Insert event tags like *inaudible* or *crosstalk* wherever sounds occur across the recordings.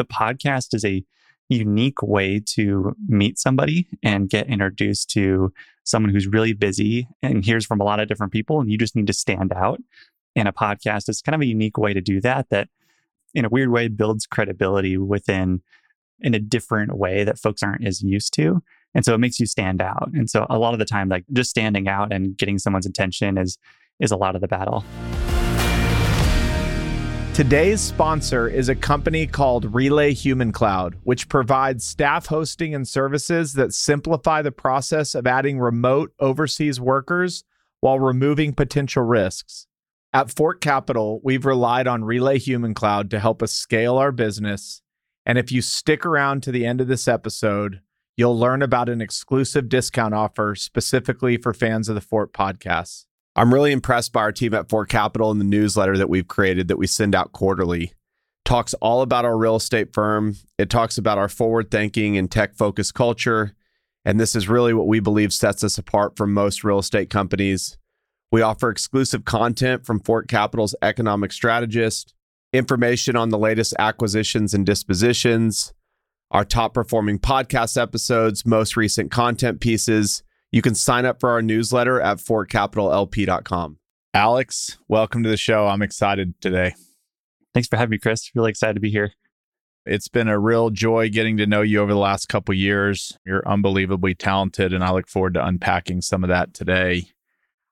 the podcast is a unique way to meet somebody and get introduced to someone who's really busy and hears from a lot of different people and you just need to stand out. And a podcast is kind of a unique way to do that that in a weird way builds credibility within in a different way that folks aren't as used to. And so it makes you stand out. And so a lot of the time like just standing out and getting someone's attention is is a lot of the battle Today's sponsor is a company called Relay Human Cloud, which provides staff hosting and services that simplify the process of adding remote overseas workers while removing potential risks. At Fort Capital, we've relied on Relay Human Cloud to help us scale our business. And if you stick around to the end of this episode, you'll learn about an exclusive discount offer specifically for fans of the Fort podcast. I'm really impressed by our team at Fort Capital and the newsletter that we've created that we send out quarterly. Talks all about our real estate firm. It talks about our forward thinking and tech focused culture. And this is really what we believe sets us apart from most real estate companies. We offer exclusive content from Fort Capital's economic strategist, information on the latest acquisitions and dispositions, our top performing podcast episodes, most recent content pieces. You can sign up for our newsletter at fortcapitallp.com. Alex, welcome to the show. I'm excited today. Thanks for having me, Chris. Really excited to be here. It's been a real joy getting to know you over the last couple years. You're unbelievably talented, and I look forward to unpacking some of that today.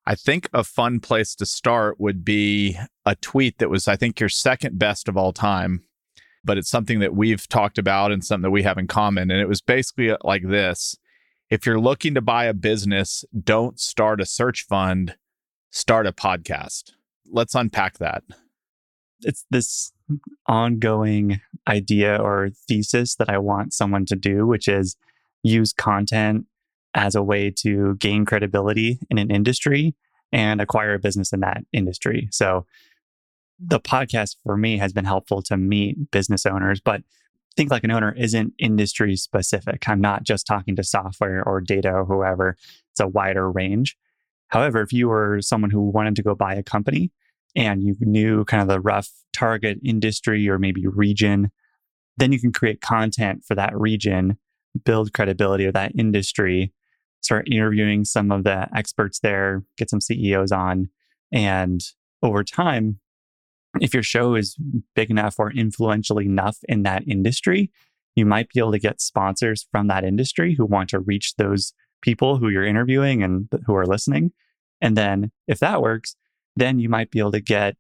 I think a fun place to start would be a tweet that was, I think, your second best of all time, but it's something that we've talked about and something that we have in common. And it was basically like this If you're looking to buy a business, don't start a search fund, start a podcast. Let's unpack that. It's this ongoing idea or thesis that I want someone to do, which is use content as a way to gain credibility in an industry and acquire a business in that industry. So the podcast for me has been helpful to meet business owners, but think like an owner isn't industry specific. I'm not just talking to software or data or whoever. It's a wider range. However, if you were someone who wanted to go buy a company and you knew kind of the rough target industry or maybe region, then you can create content for that region, build credibility of that industry, start interviewing some of the experts there, get some CEOs on. And over time, if your show is big enough or influential enough in that industry, you might be able to get sponsors from that industry who want to reach those people who you're interviewing and who are listening. And then if that works, then you might be able to get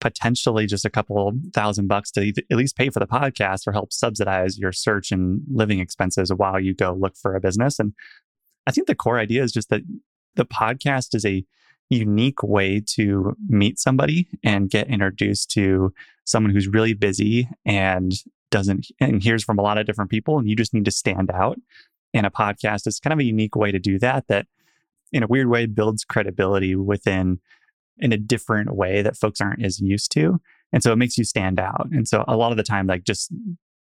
potentially just a couple thousand bucks to at least pay for the podcast or help subsidize your search and living expenses while you go look for a business. And I think the core idea is just that the podcast is a unique way to meet somebody and get introduced to someone who's really busy and doesn't and hears from a lot of different people and you just need to stand out and a podcast. Is kind of a unique way to do that that in a weird way builds credibility within in a different way that folks aren't as used to. And so it makes you stand out. And so a lot of the time like just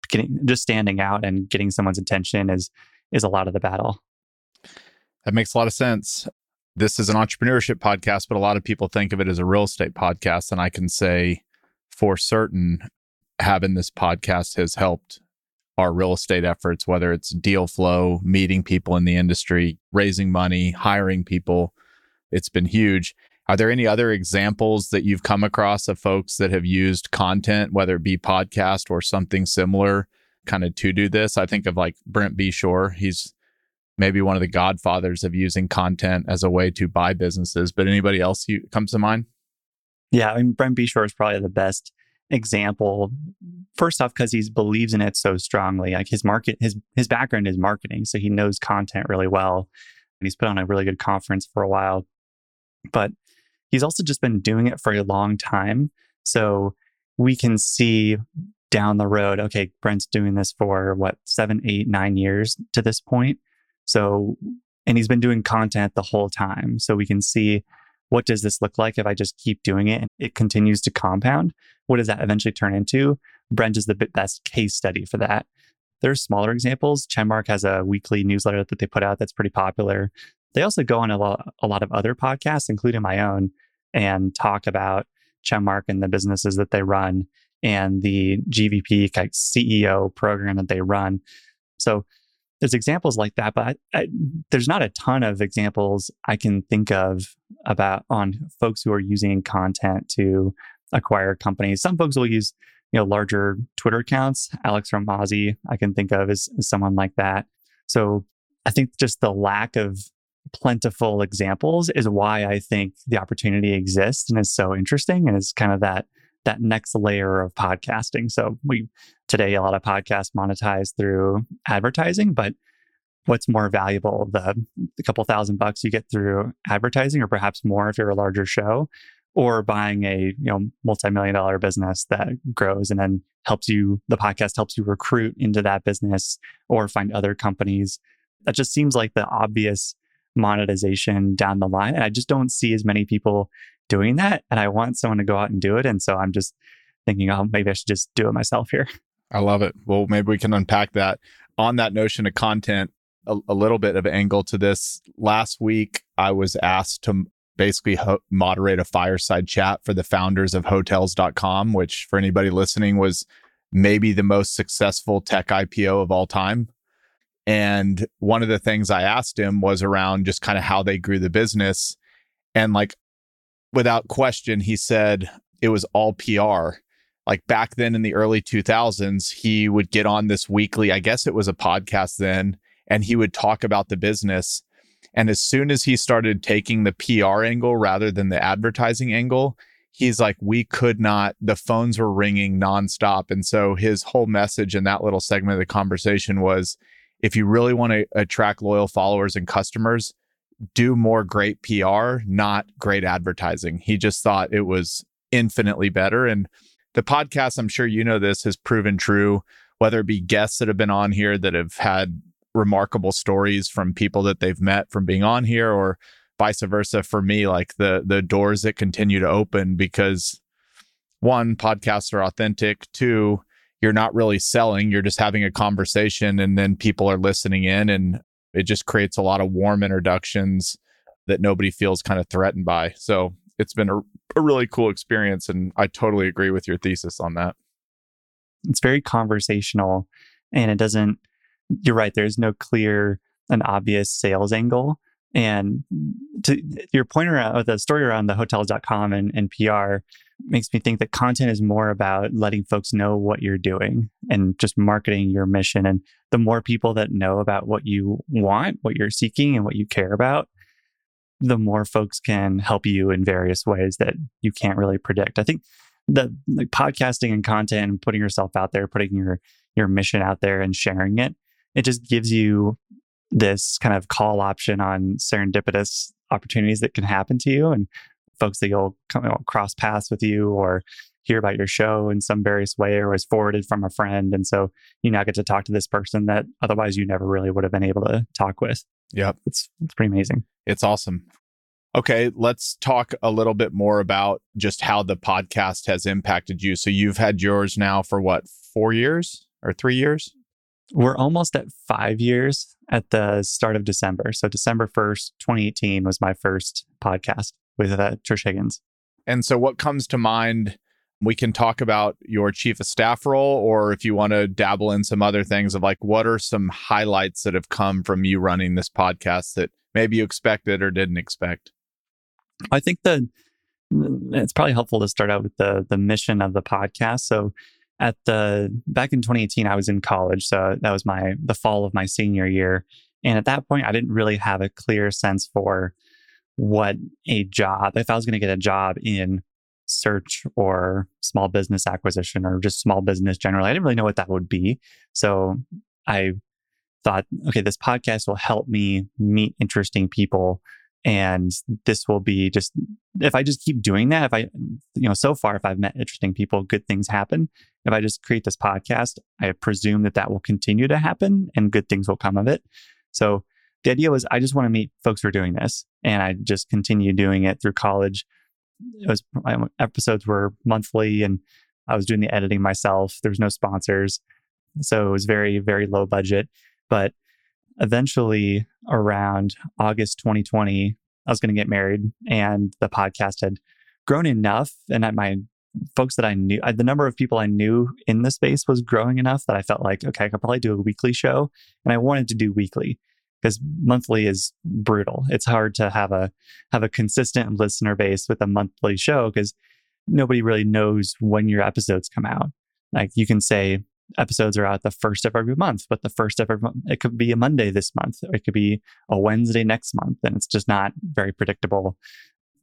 getting just standing out and getting someone's attention is is a lot of the battle. That makes a lot of sense. This is an entrepreneurship podcast, but a lot of people think of it as a real estate podcast. And I can say for certain, having this podcast has helped our real estate efforts, whether it's deal flow, meeting people in the industry, raising money, hiring people. It's been huge. Are there any other examples that you've come across of folks that have used content, whether it be podcast or something similar, kind of to do this? I think of like Brent Beshore. He's maybe one of the godfathers of using content as a way to buy businesses. But anybody else you comes to mind? Yeah, I mean Brent Beshore is probably the best example. First off, because he believes in it so strongly. Like his market, his his background is marketing, so he knows content really well, and he's put on a really good conference for a while. But he's also just been doing it for a long time, so we can see down the road. Okay, Brent's doing this for what seven, eight, nine years to this point so, and he's been doing content the whole time. So we can see what does this look like if I just keep doing it and it continues to compound? What does that eventually turn into? Brent is the best case study for that. There's smaller examples. Chenmark has a weekly newsletter that they put out that's pretty popular. They also go on a lot, a lot of other podcasts, including my own, and talk about Chenmark and the businesses that they run. and the GVP CEO program that they run. So there's examples like that, but I, I, there's not a ton of examples I can think of about on folks who are using content to acquire companies. Some folks will use you know larger Twitter accounts. Alex Hormozi, I can think of as, as someone like that. So I think just the lack of plentiful examples is why I think the opportunity exists and is so interesting and is kind of that that next layer of podcasting. So we today a lot of podcasts monetize through advertising, but what's more valuable the, the couple thousand bucks you get through advertising or perhaps more if you're a larger show or buying a you know multi-million dollar business that grows and then helps you the podcast helps you recruit into that business or find other companies? That just seems like the obvious monetization down the line and i just don't see as many people doing that and i want someone to go out and do it and so i'm just thinking oh maybe i should just do it myself here *laughs* i love it well maybe we can unpack that on that notion of content a, a little bit of angle to this last week i was asked to basically ho- moderate a fireside chat for the founders of hotels.com, which for anybody listening was maybe the most successful tech IPO of all time. And one of the things I asked him was around just kind of how they grew the business. And like, without question, he said it was all PR. Like back then in the early 2000s, he would get on this weekly, I guess it was a podcast then, and he would talk about the business and as soon as he started taking the PR angle rather than the advertising angle, he's like, we could not, the phones were ringing nonstop. And so his whole message in that little segment of the conversation was if you really want to attract loyal followers and customers, do more great PR, not great advertising. He just thought it was infinitely better. And the podcast, I'm sure you know this, has proven true, whether it be guests that have been on here that have had remarkable stories from people that they've met from being on here or vice versa for me like the the doors that continue to open because one podcasts are authentic two you're not really selling you're just having a conversation and then people are listening in and it just creates a lot of warm introductions that nobody feels kind of threatened by. So it's been a, a really cool experience and i totally agree with your thesis on that it's very conversational and it doesn't you're right. There's no clear and obvious sales angle. And to your point around the story around the hotels.com and, and PR makes me think that content is more about letting folks know what you're doing and just marketing your mission. And the more people that know about what you want, what you're seeking, and what you care about, the more folks can help you in various ways that you can't really predict. I think the like podcasting and content and putting yourself out there, putting your your mission out there and sharing it it just gives you this kind of call option on serendipitous opportunities that can happen to you and folks that you'll come, cross paths with you or hear about your show in some various way or was forwarded from a friend. And so you now get to talk to this person that otherwise you never really would have been able to talk with. Yep. It's, it's pretty amazing. It's awesome. Okay, let's talk a little bit more about just how the podcast has impacted you. So you've had yours now for what, four years or three years? We're almost at five years at the start of December. So December 1st, 2018 was my first podcast with uh, Trish Higgins. And so what comes to mind? We can talk about your chief of staff role, or if you want to dabble in some other things of like, what are some highlights that have come from you running this podcast that maybe you expected or didn't expect? I think that it's probably helpful to start out with the the mission of the podcast. So at the back in 2018 i was in college so that was my the fall of my senior year and at that point i didn't really have a clear sense for what a job if i was going to get a job in search or small business acquisition or just small business generally. I didn't really know what that would be. So i thought okay this podcast will help me meet interesting people and this will be just if i just keep doing that if i you know so far if i've met interesting people good things happen. If i just create this podcast i presume that that will continue to happen and good things will come of it. So the idea was i just want to meet folks who are doing this and i just continue doing it through college it was my episodes were monthly and i was doing the editing myself. There was no sponsors. So it was very very low budget. But eventually around August 2020, I was going to get married and the podcast had grown enough and my folks that I knew, I, the number of people I knew in the space was growing enough that I felt like, okay, I could probably do a weekly show. And I wanted to do weekly because monthly is brutal. It's hard to have a have a consistent listener base with a monthly show because nobody really knows when your episodes come out. Like you can say episodes are out the first of every month, but the first of every month, it could be a Monday this month, or it could be a Wednesday next month, and it's just not very predictable.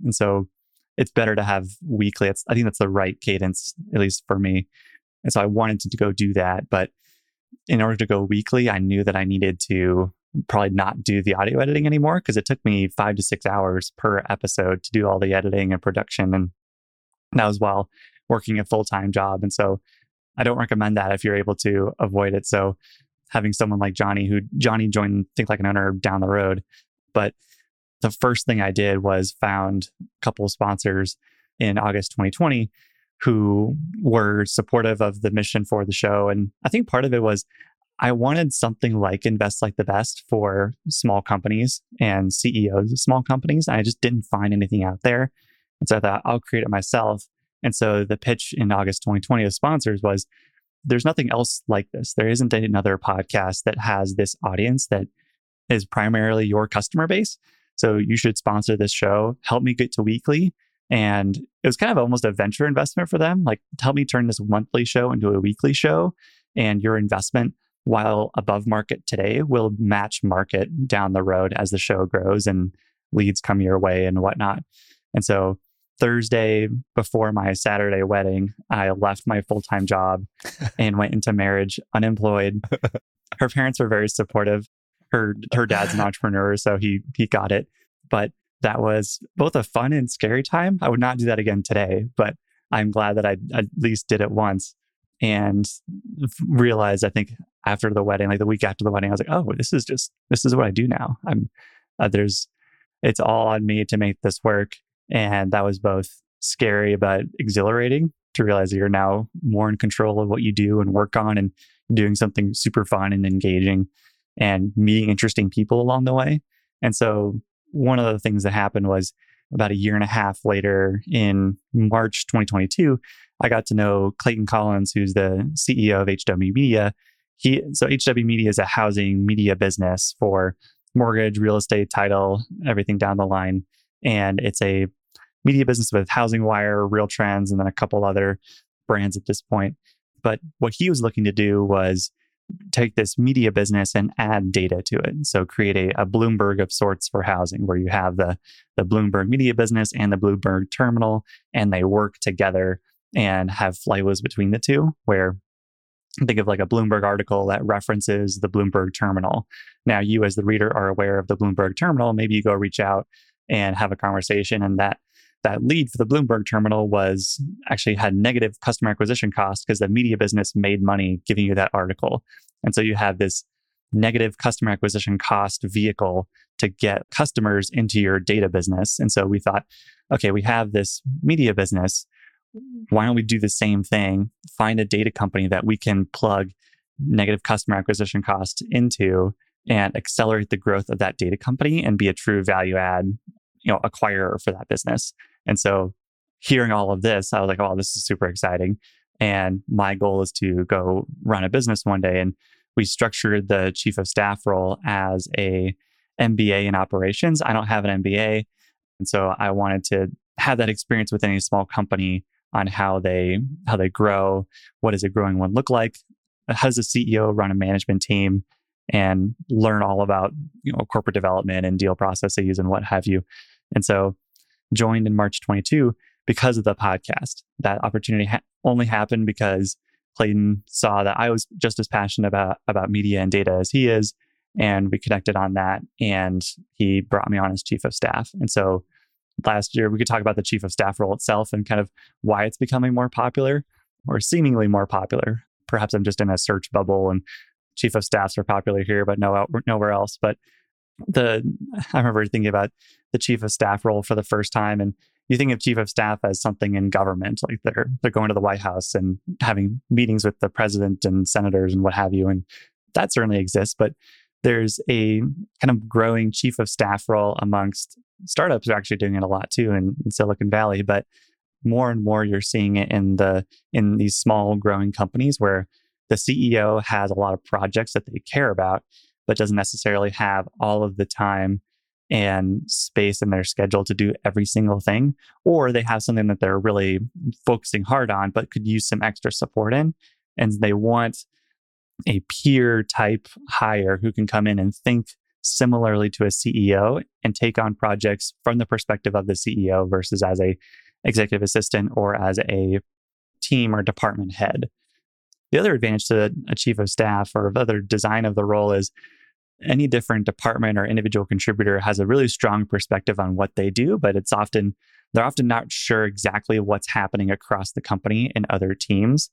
And so it's better to have weekly. It's, I think that's the right cadence, at least for me. And so I wanted to, to go do that. But in order to go weekly, I knew that I needed to probably not do the audio editing anymore because it took me five to six hours per episode to do all the editing and production. And that was while working a full time job. And so I don't recommend that if you're able to avoid it. So having someone like Johnny, who Johnny joined Think Like an Owner down the road, but the first thing I did was found a couple of sponsors in August 2020 who were supportive of the mission for the show. And I think part of it was I wanted something like Invest Like the Best for small companies and CEOs of small companies. I just didn't find anything out there. And so I thought I'll create it myself. And so the pitch in August 2020 of sponsors was there's nothing else like this. There isn't another podcast that has this audience that is primarily your customer base. So you should sponsor this show, help me get to weekly. And it was kind of almost a venture investment for them. Like, help me turn this monthly show into a weekly show. And your investment, while above market today, will match market down the road as the show grows and leads come your way and whatnot. And so Thursday before my Saturday wedding, I left my full time job *laughs* and went into marriage unemployed. *laughs* Her parents were very supportive her her dad's an entrepreneur, so he he got it. But that was both a fun and scary time. I would not do that again today, but I'm glad that I at least did it once and realized I think after the wedding, like the week after the wedding, I was like, oh, this is just this is what I do now. I'm uh, there's it's all on me to make this work, and that was both scary but exhilarating to realize that you're now more in control of what you do and work on and doing something super fun and engaging and meeting interesting people along the way. And so one of the things that happened was about a year and a half later in March 2022, I got to know Clayton Collins, who's the CEO of HW Media. He so HW Media is a housing media business for mortgage, real estate, title, everything down the line. And it's a media business with Housing Wire, Real Trends, and then a couple other brands at this point. But what he was looking to do was take this media business and add data to it. So create a, a, Bloomberg of sorts for housing where you have the, the Bloomberg media business and the Bloomberg terminal, and they work together and have flywheels between the two where think of like a Bloomberg article that references the Bloomberg terminal. Now you as the reader are aware of the Bloomberg terminal. Maybe you go reach out and have a conversation and that that lead for the Bloomberg terminal was actually had negative customer acquisition cost because the media business made money giving you that article. And so you have this negative customer acquisition cost vehicle to get customers into your data business. And so we thought, okay, we have this media business. Why don't we do the same thing? Find a data company that we can plug negative customer acquisition cost into and accelerate the growth of that data company and be a true value add you know acquirer for that business and so hearing all of this, I was like, oh, this is super exciting. And my goal is to go run a business one day. And we structured the chief of staff role as a MBA in operations. I don't have an MBA. And so I wanted to have that experience within a small company on how they how they grow, what does a growing one look like? How does a CEO run a management team and learn all about you know corporate development and deal processes and what have you. And so joined in March 22 because of the podcast. That opportunity ha- only happened because Clayton saw that I was just as passionate about about media and data as he is, and we connected on that. And he brought me on as chief of staff. And so last year we could talk about the chief of staff role itself and kind of why it's becoming more popular or seemingly more popular. Perhaps I'm just in a search bubble and chief of staffs are popular here, but no nowhere else. But the *laughs* I remember thinking about the chief of staff role for the first time and you think of chief of staff as something in government like they're they're going to the white house and having meetings with the president and senators and what have you and that certainly exists but there's a kind of growing chief of staff role amongst startups are actually doing it a lot too in, in silicon valley but more and more you're seeing it in the in these small growing companies where the CEO has a lot of projects that they care about, but doesn't necessarily have all of the time and space in their schedule to do every single thing, or they have something that they're really focusing hard on, but could use some extra support in. And they want a peer type hire who can come in and think similarly to a CEO and take on projects from the perspective of the CEO versus as a executive assistant or as a team or department head. The other advantage to a chief of staff or other design of the role is any different department or individual contributor has a really strong perspective on what they do, but it's often they're often not sure exactly what's happening across the company and other teams.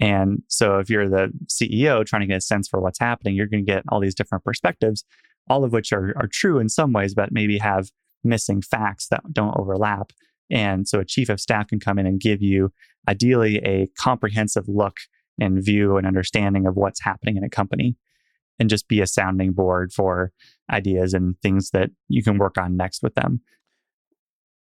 And so if you're the CEO trying to get a sense for what's happening, you're going to get all these different perspectives, all of which are, are true in some ways, but maybe have missing facts that don't overlap. And so a chief of staff can come in and give you ideally a comprehensive look and view and understanding of what's happening in a company and just be a sounding board for ideas and things that you can work on next with them.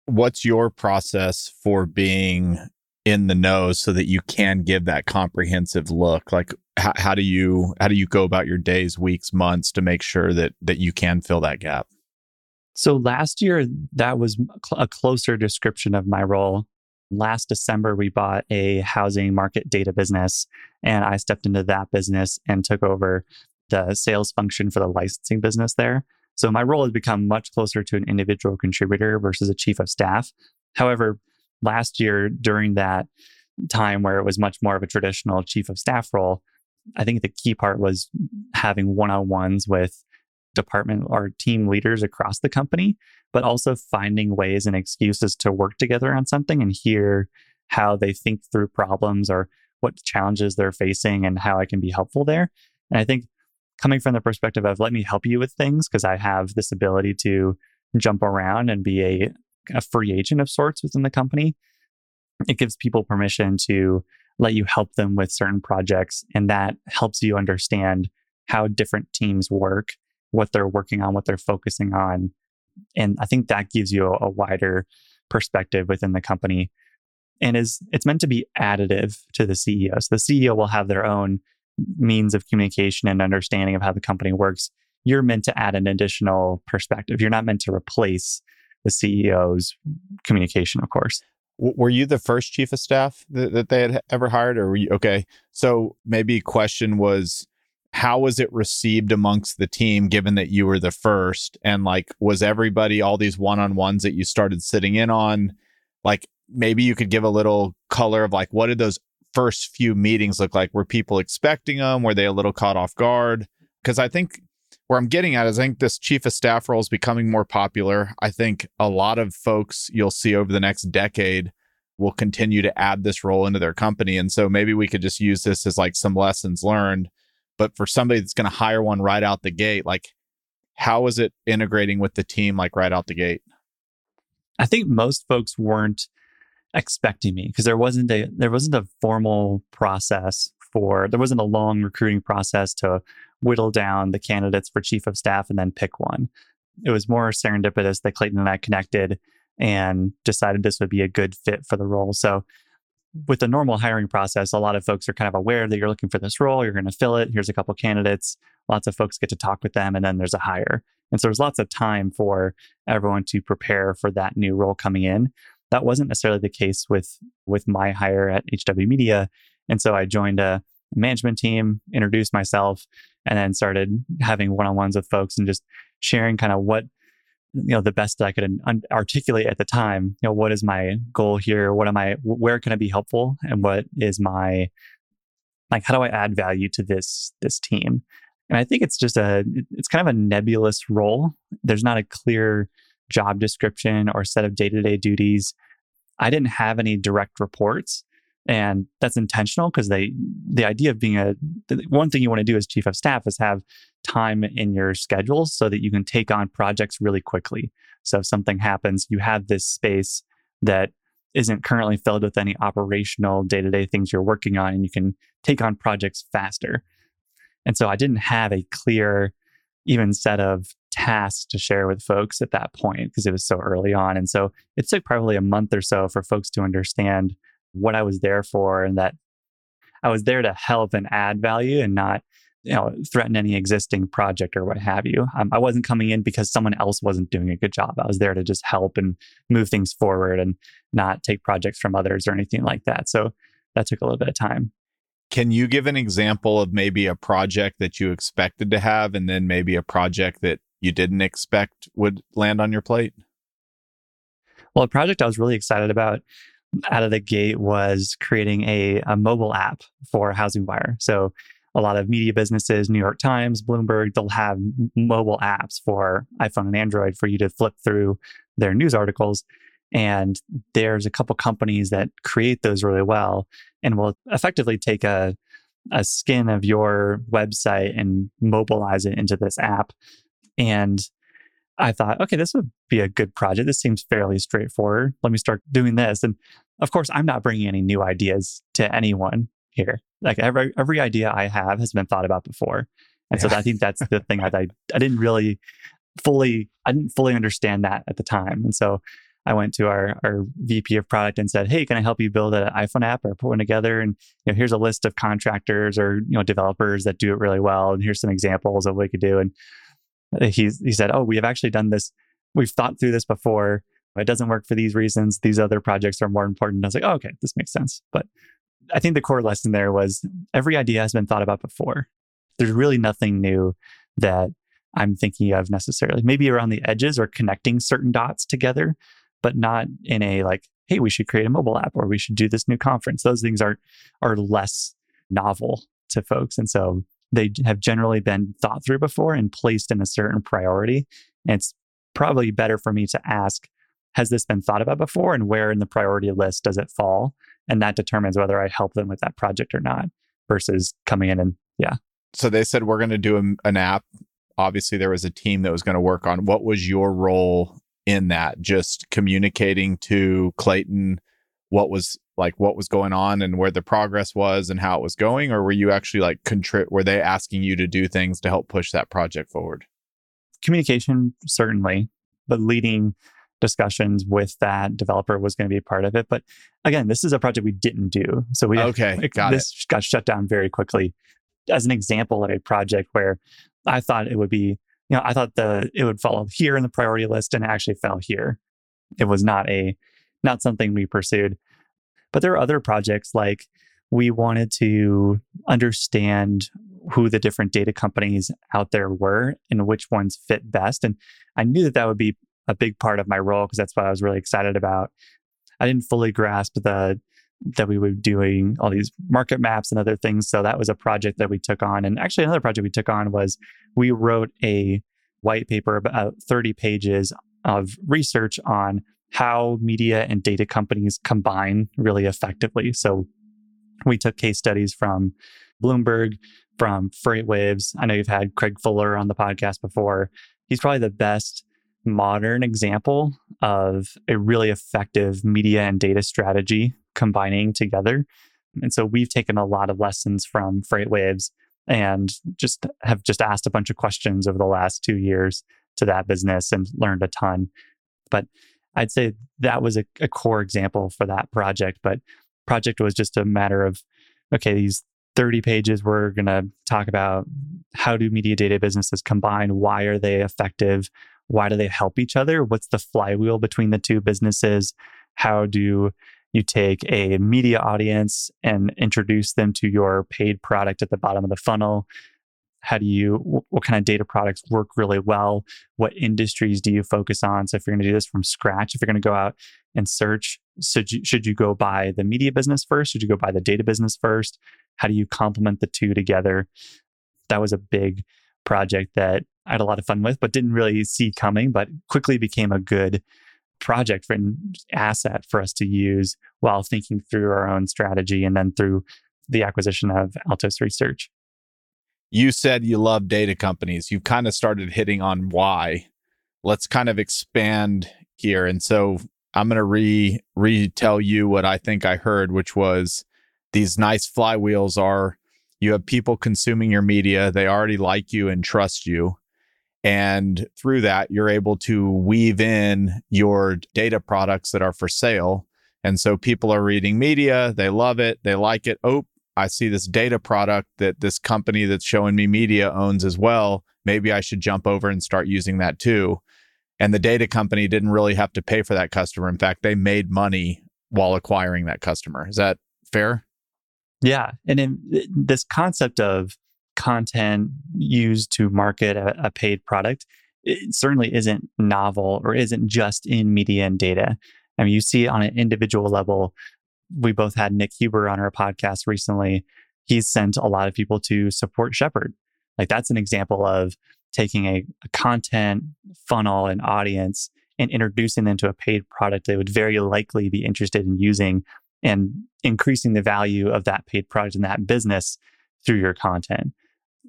What's your process for being in the know so that you can give that comprehensive look? Like how, how do you how do you go about your days, weeks, months to make sure that that you can fill that gap? So last year that was a closer description of my role. Last December we bought a housing market data business and I stepped into that business and took over the sales function for the licensing business there. So my role has become much closer to an individual contributor versus a chief of staff. However, last year during that time where it was much more of a traditional chief of staff role, I think the key part was having one on ones with department or team leaders across the company, but also finding ways and excuses to work together on something and hear how they think through problems or what challenges they're facing and how I can be helpful there. And I think coming from the perspective of let me help you with things because I have this ability to jump around and be a, a free agent of sorts within the company. It gives people permission to let you help them with certain projects. And that helps you understand how different teams work, what they're working on, what they're focusing on. And I think that gives you a, a wider perspective within the company and is it's meant to be additive to the CEO. So the CEO will have their own means of communication and understanding of how the company works, you're meant to add an additional perspective. You're not meant to replace the CEO's communication, of course. Were you the first chief of staff that, that they had ever hired, or were you okay? So maybe question was, how was it received amongst the team, given that you were the first? And like, was everybody all these one on ones that you started sitting in on? Like, maybe you could give a little color of like, what did those first few meetings look like? Were people expecting them? Were they a little caught off guard? Because I think where I'm getting at is I think this chief of staff role is becoming more popular. I think a lot of folks you'll see over the next decade will continue to add this role into their company. And so maybe we could just use this as like some lessons learned. But for somebody that's going to hire one right out the gate, like how is it integrating with the team like right out the gate? I think most folks weren't expecting me because there wasn't a there wasn't a formal process for there wasn't a long recruiting process to whittle down the candidates for chief of staff and then pick one. It was more serendipitous that Clayton and I connected and decided this would be a good fit for the role. So with the normal hiring process, a lot of folks are kind of aware that you're looking for this role, you're going to fill it. Here's a couple candidates. Lots of folks get to talk with them, and then there's a hire. And so there's lots of time for everyone to prepare for that new role coming in. That wasn't necessarily the case with with my hire at HW Media, and so I joined a management team, introduced myself, and then started having one on ones with folks and just sharing kind of what you know the best that I could un- articulate at the time. You know, what is my goal here? What am I? Where can I be helpful? And what is my like? How do I add value to this this team? And I think it's just a it's kind of a nebulous role. There's not a clear job description or set of day to day duties. I didn't have any direct reports. And that's intentional because they, the idea of being a, one thing you want to do as chief of staff is have time in your schedule so that you can take on projects really quickly. So if something happens, you have this space that isn't currently filled with any operational day to day things you're working on, and you can take on projects faster. And so I didn't have a clear even set of tasks to share with folks at that point because it was so early on. And so it took probably a month or so for folks to understand what I was there for and that I was there to help and add value and not you know threaten any existing project or what have you. Um, I wasn't coming in because someone else wasn't doing a good job. I was there to just help and move things forward and not take projects from others or anything like that. So that took a little bit of time. Can you give an example of maybe a project that you expected to have and then maybe a project that you didn't expect would land on your plate? Well, a project I was really excited about out of the gate was creating a, a mobile app for Housing Wire. So a lot of media businesses, New York Times, Bloomberg, they'll have mobile apps for iPhone and Android for you to flip through their news articles. And there's a couple companies that create those really well and will effectively take a, a skin of your website and mobilize it into this app. And I thought, okay, this would be a good project. This seems fairly straightforward. Let me start doing this. And of course, I'm not bringing any new ideas to anyone here. Like every every idea I have has been thought about before, and yeah. so I think that's the thing I, I *laughs* I didn't really fully I didn't fully understand that at the time, and so I went to our, our VP of product and said, "Hey, can I help you build an iPhone app or put one together?" And you know, here's a list of contractors or you know developers that do it really well, and here's some examples of what we could do. And *laughs* he he said, "Oh, we have actually done this. We've thought through this before. It doesn't work for these reasons. These other projects are more important." I was like, oh, "Okay, this makes sense." But I think the core lesson there was every idea has been thought about before. There's really nothing new that I'm thinking of necessarily. Maybe around the edges or connecting certain dots together, but not in a like, hey, we should create a mobile app or we should do this new conference. Those things are are less novel to folks. And so they have generally been thought through before and placed in a certain priority. And it's probably better for me to ask, has this been thought about before? And where in the priority list does it fall? And that determines whether I help them with that project or not versus coming in and, yeah. So they said, we're going to do a, an app. Obviously, there was a team that was going to work on. What was your role in that? Just communicating to Clayton what was like what was going on and where the progress was and how it was going or were you actually like contri- were they asking you to do things to help push that project forward? Communication certainly but leading discussions with that developer was going to be part of it but again this is a project we didn't do so we okay got this it. got shut down very quickly. As an example of a project where i thought it would be you know i thought the it would follow here in the priority list and it actually fell here. It was not a not something we pursued but there are other projects like we wanted to understand who the different data companies out there were and which ones fit best. And I knew that that would be a big part of my role because that's what I was really excited about. I didn't fully grasp the that we were doing all these market maps and other things. So that was a project that we took on. And actually, another project we took on was we wrote a white paper about 30 pages of research on how media and data companies combine really effectively. So we took case studies from Bloomberg, from FreightWaves. I know you've had Craig Fuller on the podcast before. He's probably the best modern example of a really effective media and data strategy combining together. And so we've taken a lot of lessons from FreightWaves and just have just asked a bunch of questions over the last two years to that business and learned a ton. But I'd say that was a, a core example for that project. But project was just a matter of okay, these 30 pages we're going to talk about how do media data businesses combine? Why are they effective? Why do they help each other? What's the flywheel between the two businesses? How do you take a media audience and introduce them to your paid product at the bottom of the funnel how do you what kind of data products work really well? What industries do you focus on? So if you're going to do this from scratch if you're going to go out and search should you, should you go buy the media business first? Should you go buy the data business first? How do you complement the two together? That was a big project that i had a lot of fun with but didn't really see coming but quickly became a good project for an asset for us to use while thinking through our own strategy and then through the acquisition of altos research you said you love data companies. You've kind of started hitting on why. Let's kind of expand here. And so I'm going to re retell you what I think I heard, which was these nice flywheels are you have people consuming your media, they already like you and trust you. And through that, you're able to weave in your data products that are for sale. And so people are reading media, they love it, they like it. Oh, I see this data product that this company that's showing me media owns as well. Maybe I should jump over and start using that too. And the data company didn't really have to pay for that customer. In fact, they made money while acquiring that customer. Is that fair? Yeah. And in this concept of content used to market a, a paid product, it certainly isn't novel or isn't just in media and data. I mean, you see it on an individual level. We both had Nick Huber on our podcast recently. He's sent a lot of people to support Shepherd. Like that's an example of taking a, a content funnel and audience and introducing them to a paid product they would very likely be interested in using and increasing the value of that paid product in that business through your content.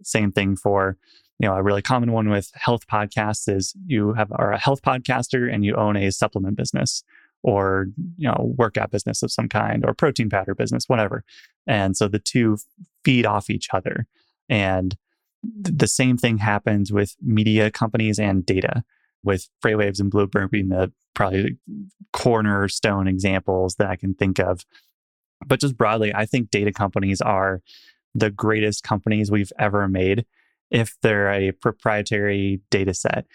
Same thing for, you know, a really common one with health podcasts is you have are a health podcaster and you own a supplement business or, you know, workout business of some kind or protein powder business, whatever. And so the two feed off each other. And the same thing happens with media companies and data, with Freightwaves and Bloomberg being the probably cornerstone examples that I can think of. But just broadly, I think data companies are the greatest companies we've ever made if they're a proprietary data set.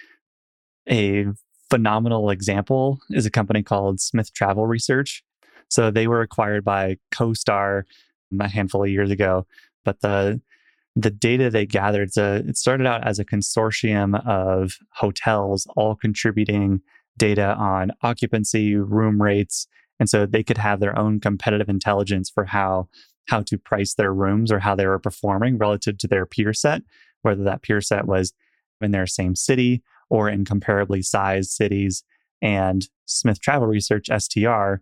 A phenomenal example is a company called Smith Travel Research. So they were acquired by CoStar a handful of years ago, but the the data they gathered, a, it started out as a consortium of hotels all contributing data on occupancy, room rates, and so they could have their own competitive intelligence for how how to price their rooms or how they were performing relative to their peer set, whether that peer set was in their same city or in comparably sized cities. And Smith Travel Research, STR,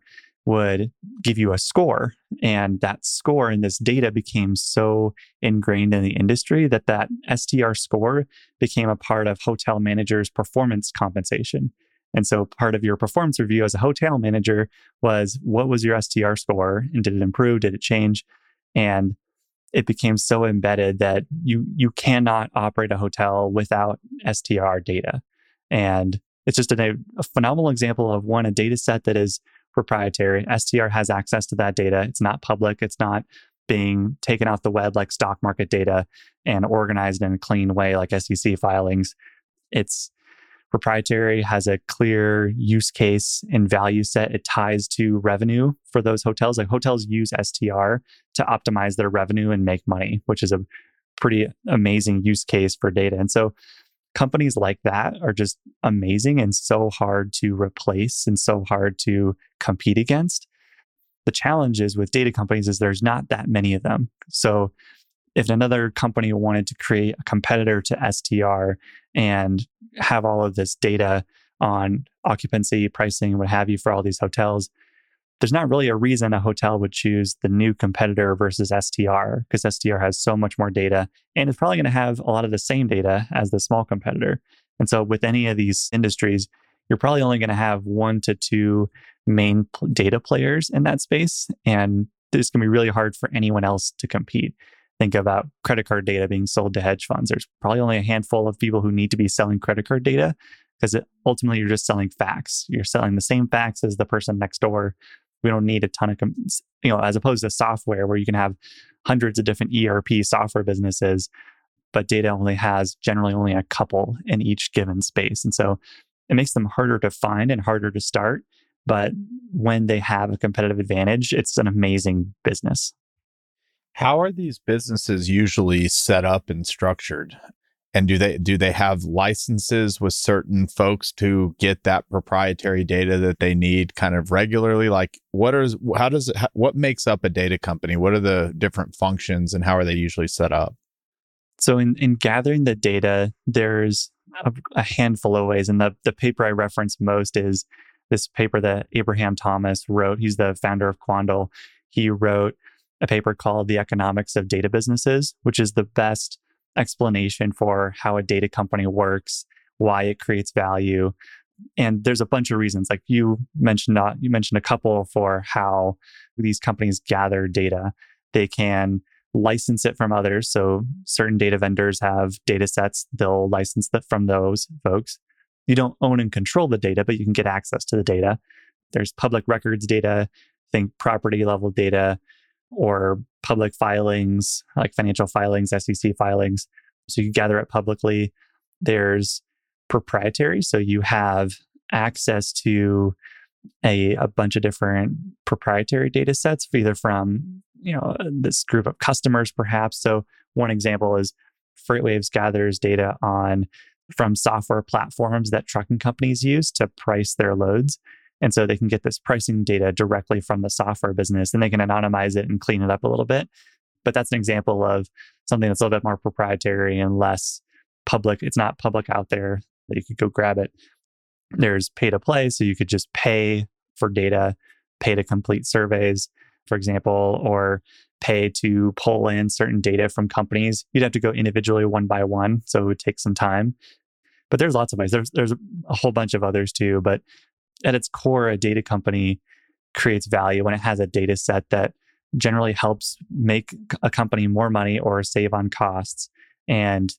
would give you a score. And that score and this data became so ingrained in the industry that that str score became a part of hotel managers performance compensation. And so part of your performance review as a hotel manager was what was your str score? And did it improve? Did it change? And it became so embedded that you you cannot operate a hotel without str data and it's just a, a phenomenal example of one a data set that is proprietary. STR has access to that data. It's not public. It's not being taken off the web like stock market data and organized in a clean way like SEC filings. It's proprietary, has a clear use case and value set. It ties to revenue for those hotels. Like hotels use STR to optimize their revenue and make money, which is a pretty amazing use case for data. And so companies like that are just amazing and so hard to replace and so hard to compete against. The challenge is with data companies is there's not that many of them. So if another company wanted to create a competitor to STR and have all of this data on occupancy, pricing, what have you for all these hotels, there's not really a reason a hotel would choose the new competitor versus STR because STR has so much more data and it's probably going to have a lot of the same data as the small competitor. And so, with any of these industries, you're probably only going to have one to two main data players in that space. And it's going to be really hard for anyone else to compete. Think about credit card data being sold to hedge funds. There's probably only a handful of people who need to be selling credit card data because ultimately you're just selling facts. You're selling the same facts as the person next door we don't need a ton of, you know, as opposed to software where you can have hundreds of different ERP software businesses, but data only has generally only a couple in each given space. And so it makes them harder to find and harder to start. But when they have a competitive advantage, it's an amazing business. How are these businesses usually set up and structured? and do they do they have licenses with certain folks to get that proprietary data that they need kind of regularly? Like what is how does it what makes up a data company? What are the different functions and how are they usually set up? So in in gathering the data there's a, a handful of ways and the the paper i reference most is this paper that abraham thomas wrote. He's the founder of quandl. He wrote a paper called the economics of data businesses which is the best explanation for how a data company works, why it creates value. And there's a bunch of reasons. Like you mentioned, not you mentioned a couple for how these companies gather data. They can license it from others. So certain data vendors have data sets, they'll license that from those folks. You don't own and control the data, but you can get access to the data. There's public records data, think property level data, or public filings like financial filings, SEC filings. So you gather it publicly. There's proprietary. So you have access to a, a bunch of different proprietary data sets, either from you know uh, this group of customers, perhaps. So one example is FreightWaves gathers data on from software platforms that trucking companies use to price their loads. And so they can get this pricing data directly from the software business and they can anonymize it and clean it up a little bit. But that's an example of something that's a little bit more proprietary and less public. It's not public out there that you could go grab it. There's pay to play. So you could just pay for data, pay to complete surveys, for example, or pay to pull in certain data from companies. You'd have to go individually one by one. So it would take some time. But there's lots of ways. There's there's a whole bunch of others too. But at its core, a data company creates value when it has a data set that generally helps make a company more money or save on costs and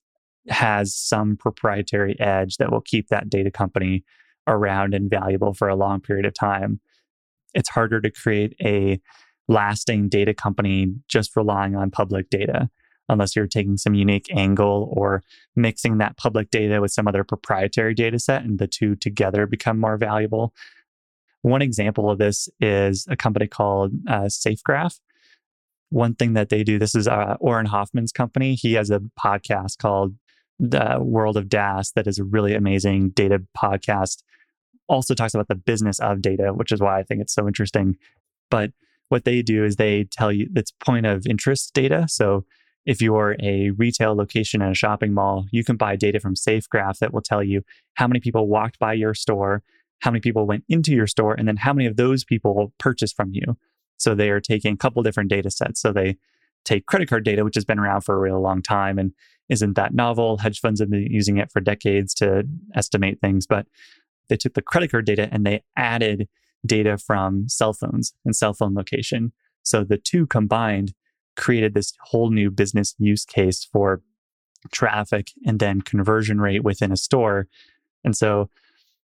has some proprietary edge that will keep that data company around and valuable for a long period of time. It's harder to create a lasting data company just relying on public data unless you're taking some unique angle or mixing that public data with some other proprietary data set and the two together become more valuable. One example of this is a company called uh, SafeGraph. One thing that they do, this is uh, Auren Hoffman's company. He has a podcast called The World of DaaS that is a really amazing data podcast. Also talks about the business of data, which is why I think it's so interesting. But what they do is they tell you it's point of interest data. So if you're a retail location in a shopping mall, you can buy data from SafeGraph that will tell you how many people walked by your store, how many people went into your store, and then how many of those people purchased from you. So they are taking a couple different data sets. So they take credit card data, which has been around for a really long time and isn't that novel. Hedge funds have been using it for decades to estimate things, but they took the credit card data and they added data from cell phones and cell phone location. So the two combined created this whole new business use case for traffic and then conversion rate within a store. And so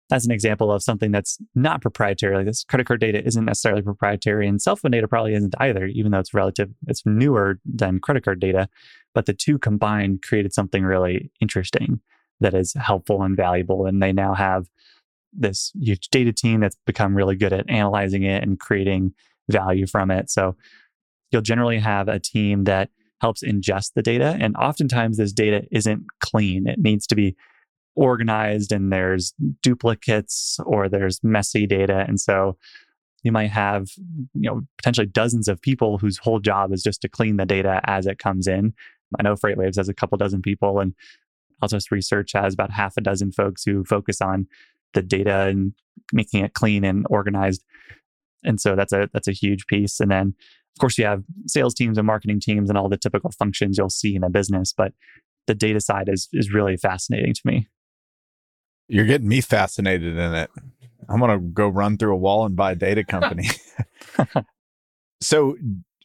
that's an example of something that's not proprietary. Like this credit card data isn't necessarily proprietary, and cell phone data probably isn't either, even though it's relative, it's newer than credit card data. But the two combined created something really interesting that is helpful and valuable. And they now have this huge data team that's become really good at analyzing it and creating value from it. So you'll generally have a team that helps ingest the data. And oftentimes this data isn't clean. It needs to be organized and there's duplicates or there's messy data. And so you might have, you know, potentially dozens of people whose whole job is just to clean the data as it comes in. I know FreightWaves has a couple dozen people and Altos Research has about half a dozen folks who focus on the data and making it clean and organized. And so that's a that's a huge piece. And then of course, you have sales teams and marketing teams and all the typical functions you'll see in a business, but the data side is is really fascinating to me. You're getting me fascinated in it. I'm going to go run through a wall and buy a data *laughs* company. so,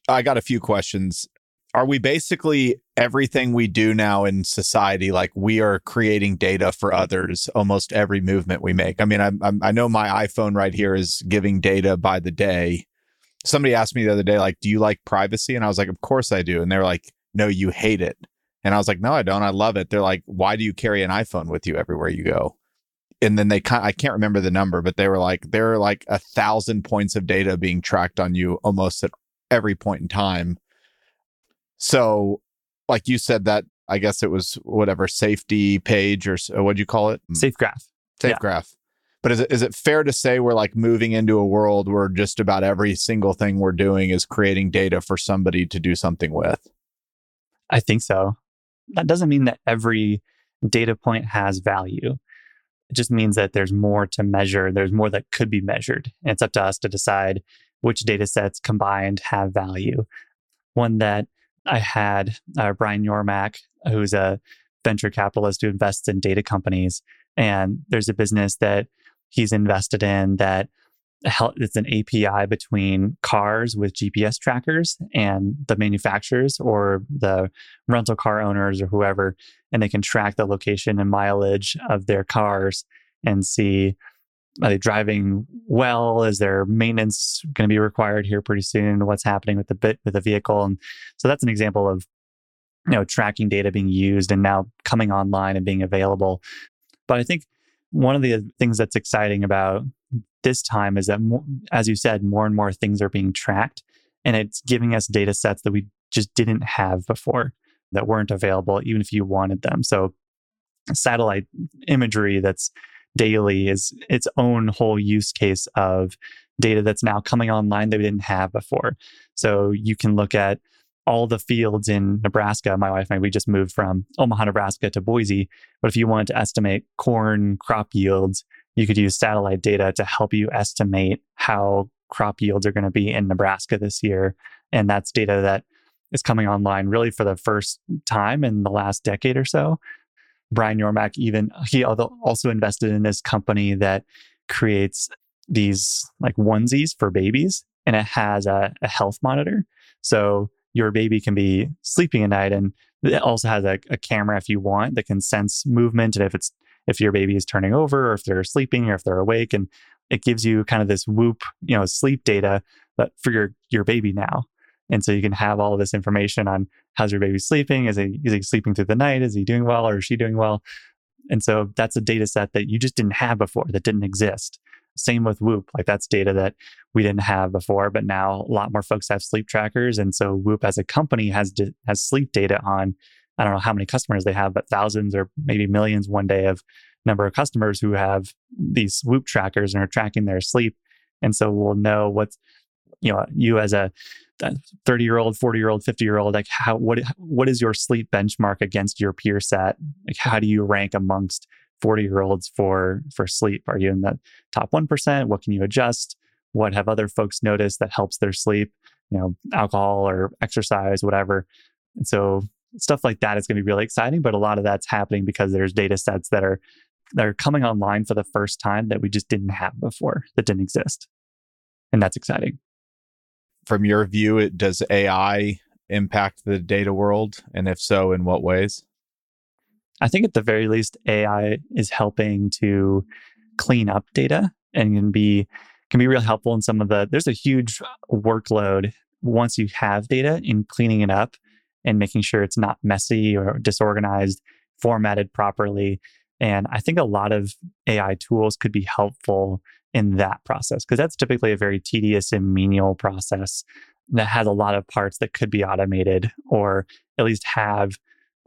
I got a few questions. Are we basically everything we do now in society like we are creating data for others almost every movement we make? I mean, I, I know my iPhone right here is giving data by the day somebody asked me the other day, like, do you like privacy? And I was like, of course I do. And they're like, no, you hate it. And I was like, no, I don't. I love it. They're like, why do you carry an iPhone with you everywhere you go? And then they kind I can't remember the number, but they were like, there are like a thousand points of data being tracked on you almost at every point in time. So, like you said, that I guess it was whatever safety page or uh, what'd you call it? Mm. Safe graph. Safe yeah. graph. But is it, is it fair to say we're like moving into a world where just about every single thing we're doing is creating data for somebody to do something with? I think so. That doesn't mean that every data point has value. It just means that there's more to measure. There's more that could be measured. And it's up to us to decide which data sets combined have value. One that I had, uh, Brian Yormack, who's a venture capitalist who invests in data companies. And there's a business that he's invested in that it's an API between cars with GPS trackers and the manufacturers or the rental car owners or whoever, and they can track the location and mileage of their cars and see are they driving well? Is there maintenance going to be required here pretty soon? What's happening with the bit with the vehicle? And so that's an example of you know tracking data being used and now coming online and being available. But I think one of the things that's exciting about this time is that, as you said, more and more things are being tracked, and it's giving us data sets that we just didn't have before that weren't available, even if you wanted them. So, satellite imagery that's daily is its own whole use case of data that's now coming online that we didn't have before. So, you can look at all the fields in Nebraska. My wife and I, we just moved from Omaha, Nebraska to Boise. But if you wanted to estimate corn crop yields, you could use satellite data to help you estimate how crop yields are going to be in Nebraska this year. And that's data that is coming online really for the first time in the last decade or so. Brian Yormack even he also invested in this company that creates these like onesies for babies and it has a, a health monitor. So your baby can be sleeping at night and it also has a, a camera if you want that can sense movement and if it's if your baby is turning over or if they're sleeping or if they're awake and it gives you kind of this whoop you know sleep data but for your your baby now. And so you can have all of this information on how's your baby sleeping? Is he is he sleeping through the night? Is he doing well or is she doing well? And so that's a data set that you just didn't have before that didn't exist same with whoop like that's data that we didn't have before but now a lot more folks have sleep trackers and so whoop as a company has has sleep data on I don't know how many customers they have, but thousands or maybe millions one day of number of customers who have these Whoop trackers and are tracking their sleep. And so we'll know what's, you know, you as a 30 year old, 40 year old, 50 year old, like how, what, what is your sleep benchmark against your peer set? Like how do you rank amongst 40 year olds for, for sleep? Are you in the top 1%? What can you adjust? What have other folks noticed that helps their sleep? You know, alcohol or exercise, whatever. And so stuff like that is going to be really exciting. But a lot of that's happening because there's data sets that are that are coming online for the first time that we just didn't have before, that didn't exist, and that's exciting. From your view, it, does AI impact the data world, and if so, in what ways? I think at the very least, AI is helping to clean up data and can be can be real helpful in some of the. There's a huge workload once you have data in cleaning it up and making sure it's not messy or disorganized, formatted properly. And I think a lot of AI tools could be helpful in that process because that's typically a very tedious and menial process that has a lot of parts that could be automated or at least have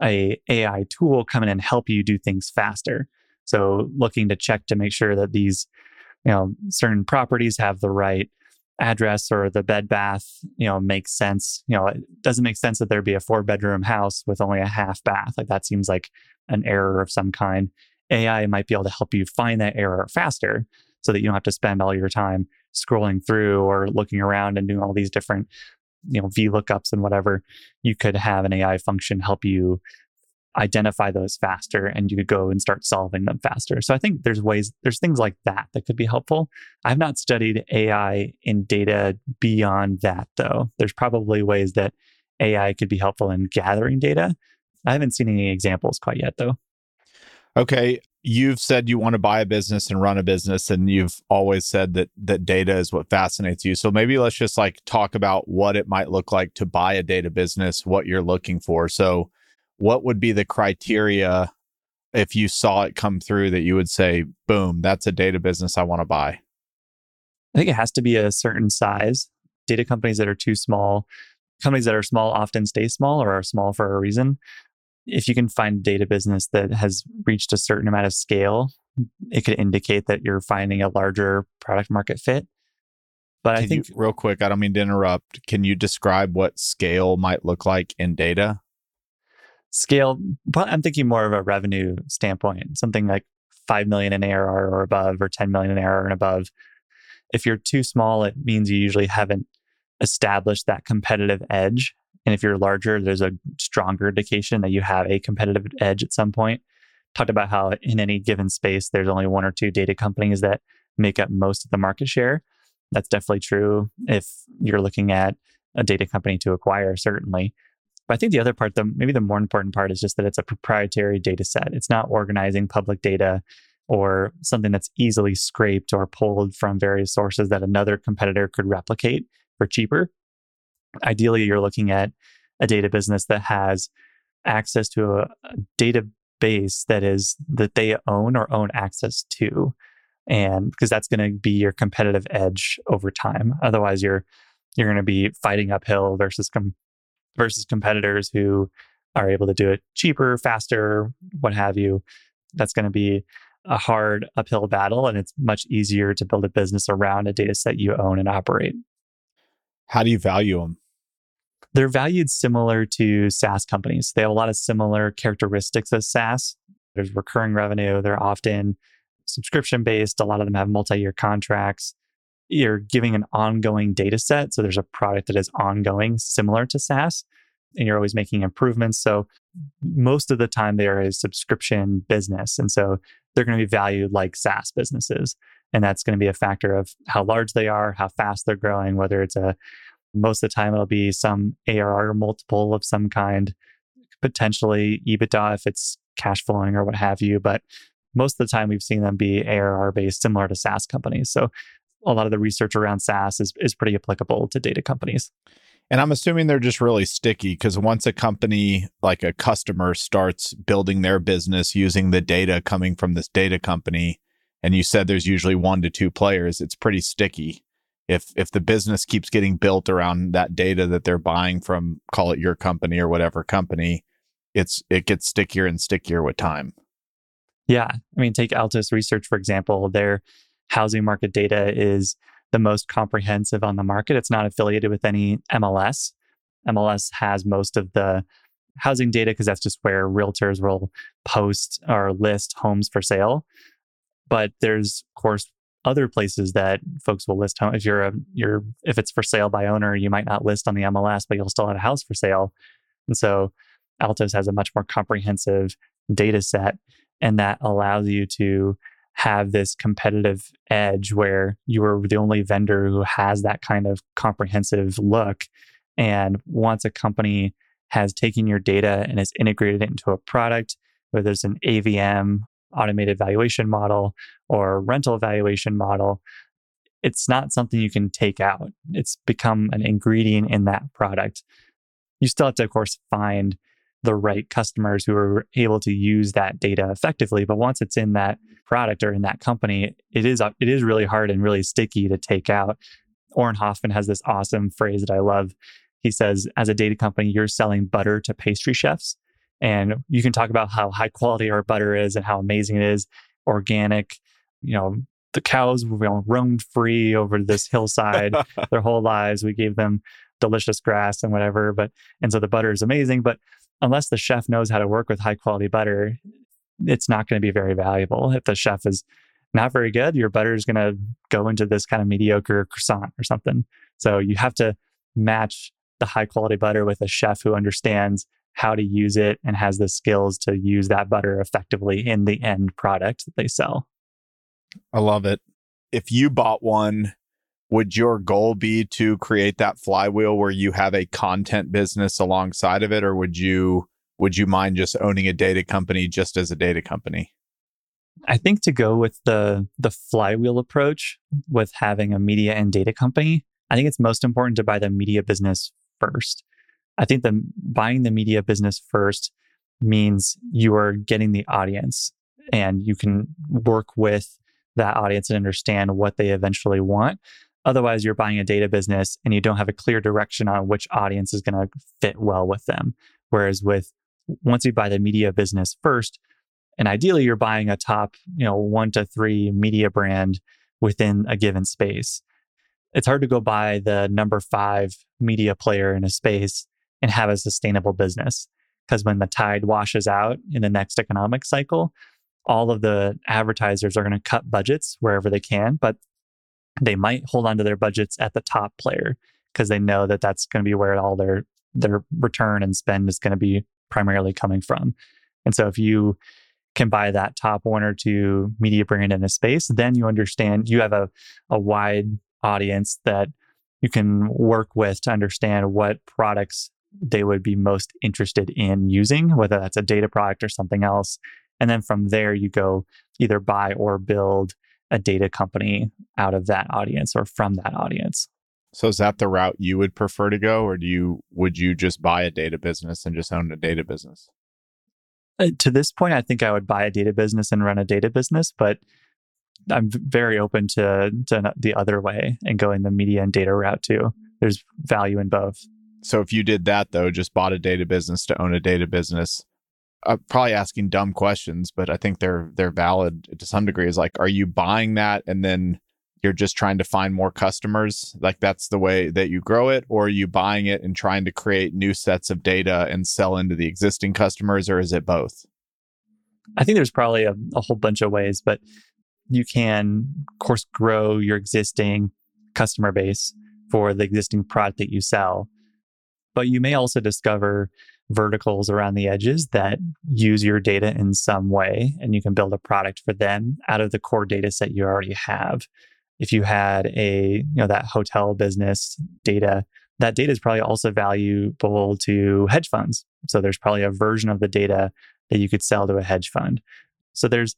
a AI tool come in and help you do things faster. So looking to check to make sure that these, you know, certain properties have the right address or the bed bath, you know, makes sense. You know, it doesn't make sense that there be a four bedroom house with only a half bath. Like that seems like an error of some kind. AI might be able to help you find that error faster so that you don't have to spend all your time scrolling through or looking around and doing all these different, you know, VLOOKUPs and whatever. You could have an AI function help you identify those faster and you could go and start solving them faster. So I think there's ways, there's things like that that could be helpful. I've not studied AI in data beyond that, though. There's probably ways that AI could be helpful in gathering data. I haven't seen any examples quite yet, though. Okay. You've said you want to buy a business and run a business, and you've always said that that data is what fascinates you. So maybe let's just like talk about what it might look like to buy a data business, what you're looking for. So what would be the criteria if you saw it come through that you would say, boom, that's a data business I want to buy? I think it has to be a certain size. Data companies that are too small, companies that are small often stay small or are small for a reason. If you can find data business that has reached a certain amount of scale, it could indicate that you're finding a larger product market fit. But can I think, you, real quick, I don't mean to interrupt. Can you describe what scale might look like in data? scale i'm thinking more of a revenue standpoint something like 5 million in arr or above or 10 million in arr and above if you're too small it means you usually haven't established that competitive edge and if you're larger there's a stronger indication that you have a competitive edge at some point talked about how in any given space there's only one or two data companies that make up most of the market share That's definitely true if you're looking at a data company to acquire, certainly. But I think the other part, the maybe the more important part is just that it's a proprietary data set. It's not organizing public data or something that's easily scraped or pulled from various sources that another competitor could replicate for cheaper. Ideally, you're looking at a data business that has access to a, database that is that they own or own access to and because that's going to be your competitive edge over time. Otherwise you're you're going to be fighting uphill versus com- versus competitors who are able to do it cheaper faster what have you. That's going to be a hard uphill battle and it's much easier to build a business around a data set you own and operate. How do you value them they're valued similar to SaaS companies. They have a lot of similar characteristics as SaaS. There's recurring revenue. They're often subscription based. A lot of them have multi year contracts. You're giving an ongoing data set. So there's a product that is ongoing, similar to SaaS, and you're always making improvements. So most of the time, they're a subscription business. And so they're going to be valued like SaaS businesses. And that's going to be a factor of how large they are, how fast they're growing, whether it's a most of the time, it'll be some ARR multiple of some kind, potentially EBITDA if it's cash flowing or what have you. But most of the time, we've seen them be ARR based, similar to SaaS companies. So a lot of the research around SaaS is, is pretty applicable to data companies. And I'm assuming they're just really sticky because once a company, like a customer, starts building their business using the data coming from this data company, and you said there's usually one to two players, it's pretty sticky if if the business keeps getting built around that data that they're buying from call it your company or whatever company it's it gets stickier and stickier with time. Yeah. I mean take Altos research for example. Their housing market data is the most comprehensive on the market. It's not affiliated with any mls mls has most of the housing data because that's just where realtors will post or list homes for sale. But there's of course other places that folks will list home. If you're a you're if it's for sale by owner, you might not list on the MLS, but you'll still have a house for sale. And so Altos has a much more comprehensive data set, and that allows you to have this competitive edge where you are the only vendor who has that kind of comprehensive look. And once a company has taken your data and has integrated it into a product, whether it's an AVM automated valuation model or rental valuation model, it's not something you can take out. It's become an ingredient in that product. You still have to, of course, find the right customers who are able to use that data effectively. But once it's in that product or in that company, it is it is really hard and really sticky to take out. Auren Hoffman has this awesome phrase that I love. He says, as a data company, you're selling butter to pastry chefs. And you can talk about how high quality our butter is and how amazing it is, organic. You know, the cows roamed free over this hillside *laughs* their whole lives. We gave them delicious grass and whatever. But and so the butter is amazing. But unless the chef knows how to work with high quality butter, it's not going to be very valuable. If the chef is not very good, your butter is going to go into this kind of mediocre croissant or something. So you have to match the high quality butter with a chef who understands how to use it and has the skills to use that butter effectively in the end product that they sell. I love it. If you bought one, would your goal be to create that flywheel where you have a content business alongside of it or would you would you mind just owning a data company just as a data company? I think to go with the the flywheel approach with having a media and data company, I think it's most important to buy the media business first. I think the buying the media business first means you are getting the audience and you can work with that audience and understand what they eventually want. Otherwise, you're buying a data business and you don't have a clear direction on which audience is going to fit well with them. Whereas with once you buy the media business first, and ideally you're buying a top, you know, one to three media brand within a given space. It's hard to go buy the number five media player in a space and have a sustainable business. Because when the tide washes out in the next economic cycle, all of the advertisers are going to cut budgets wherever they can, but they might hold on to their budgets at the top player because they know that that's going to be where all their their return and spend is going to be primarily coming from. And so if you can buy that top one or two media brand in a space, then you understand you have a, a wide audience that you can work with to understand what products they would be most interested in using, whether that's a data product or something else. And then from there, you go either buy or build a data company out of that audience or from that audience. So is that the route you would prefer to go, or do you would you just buy a data business and just own a data business? Uh, to this point, I think I would buy a data business and run a data business, but I'm very open to, to the other way and going the media and data route too. There's value in both. So if you did that though, just bought a data business to own a data business, uh, probably asking dumb questions, but I think they're they're valid to some degree. Is like, are you buying that and then you're just trying to find more customers? Like that's the way that you grow it, or are you buying it and trying to create new sets of data and sell into the existing customers, or is it both? I think there's probably a, a whole bunch of ways, but you can, of course, grow your existing customer base for the existing product that you sell. But you may also discover verticals around the edges that use your data in some way, and you can build a product for them out of the core data set you already have. If you had a, you know, that hotel business data, that data is probably also valuable to hedge funds. So there's probably a version of the data that you could sell to a hedge fund. So there's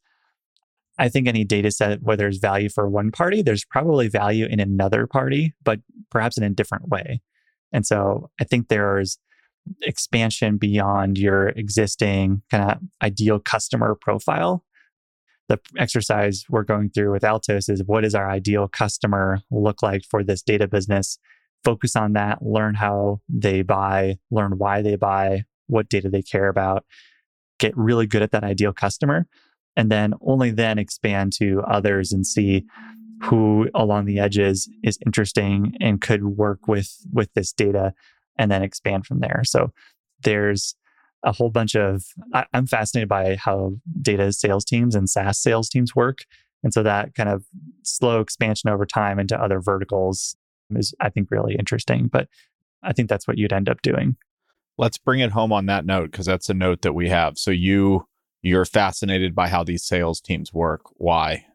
I think any data set where there's value for one party, there's probably value in another party, but perhaps in a different way. And so I think there's expansion beyond your existing kind of ideal customer profile. The exercise we're going through with Altos is what does our ideal customer look like for this data business? Focus on that, learn how they buy, learn why they buy, what data they care about, get really good at that ideal customer and then only then expand to others and see who along the edges is interesting and could work with with this data and then expand from there so there's a whole bunch of I, i'm fascinated by how data sales teams and saas sales teams work and so that kind of slow expansion over time into other verticals is i think really interesting but i think that's what you'd end up doing let's bring it home on that note because that's a note that we have so you you're fascinated by how these sales teams work. Why?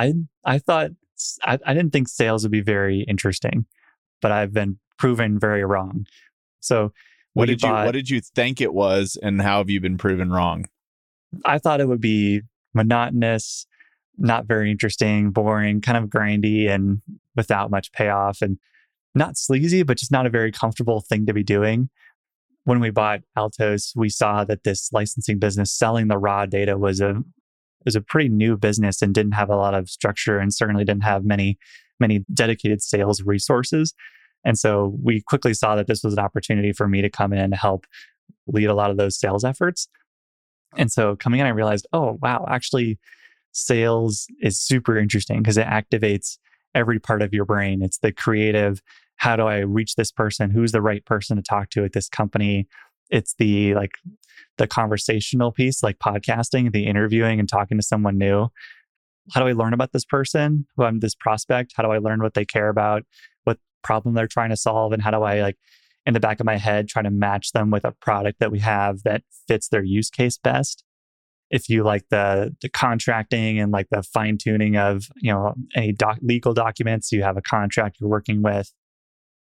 I I thought I, I didn't think sales would be very interesting, but I've been proven very wrong. So what did bought, you what did you think it was and how have you been proven wrong? I thought it would be monotonous, not very interesting, boring, kind of grindy and without much payoff and not sleazy, but just not a very comfortable thing to be doing when we bought Altos, we saw that this licensing business selling the raw data was a was a pretty new business and didn't have a lot of structure and certainly didn't have many many dedicated sales resources. And so we quickly saw that this was an opportunity for me to come in and help lead a lot of those sales efforts. And so coming in, I realized, oh, wow, actually, sales is super interesting because it activates every part of your brain. It's the creative how do I reach this person? Who's the right person to talk to at this company? It's the like the conversational piece, like podcasting, the interviewing and talking to someone new. How do I learn about this person? Who I'm this prospect? How do I learn what they care about, what problem they're trying to solve, and how do I like in the back of my head try to match them with a product that we have that fits their use case best? if you like the the contracting and like the fine tuning of you know any doc, legal documents you have a contract you're working with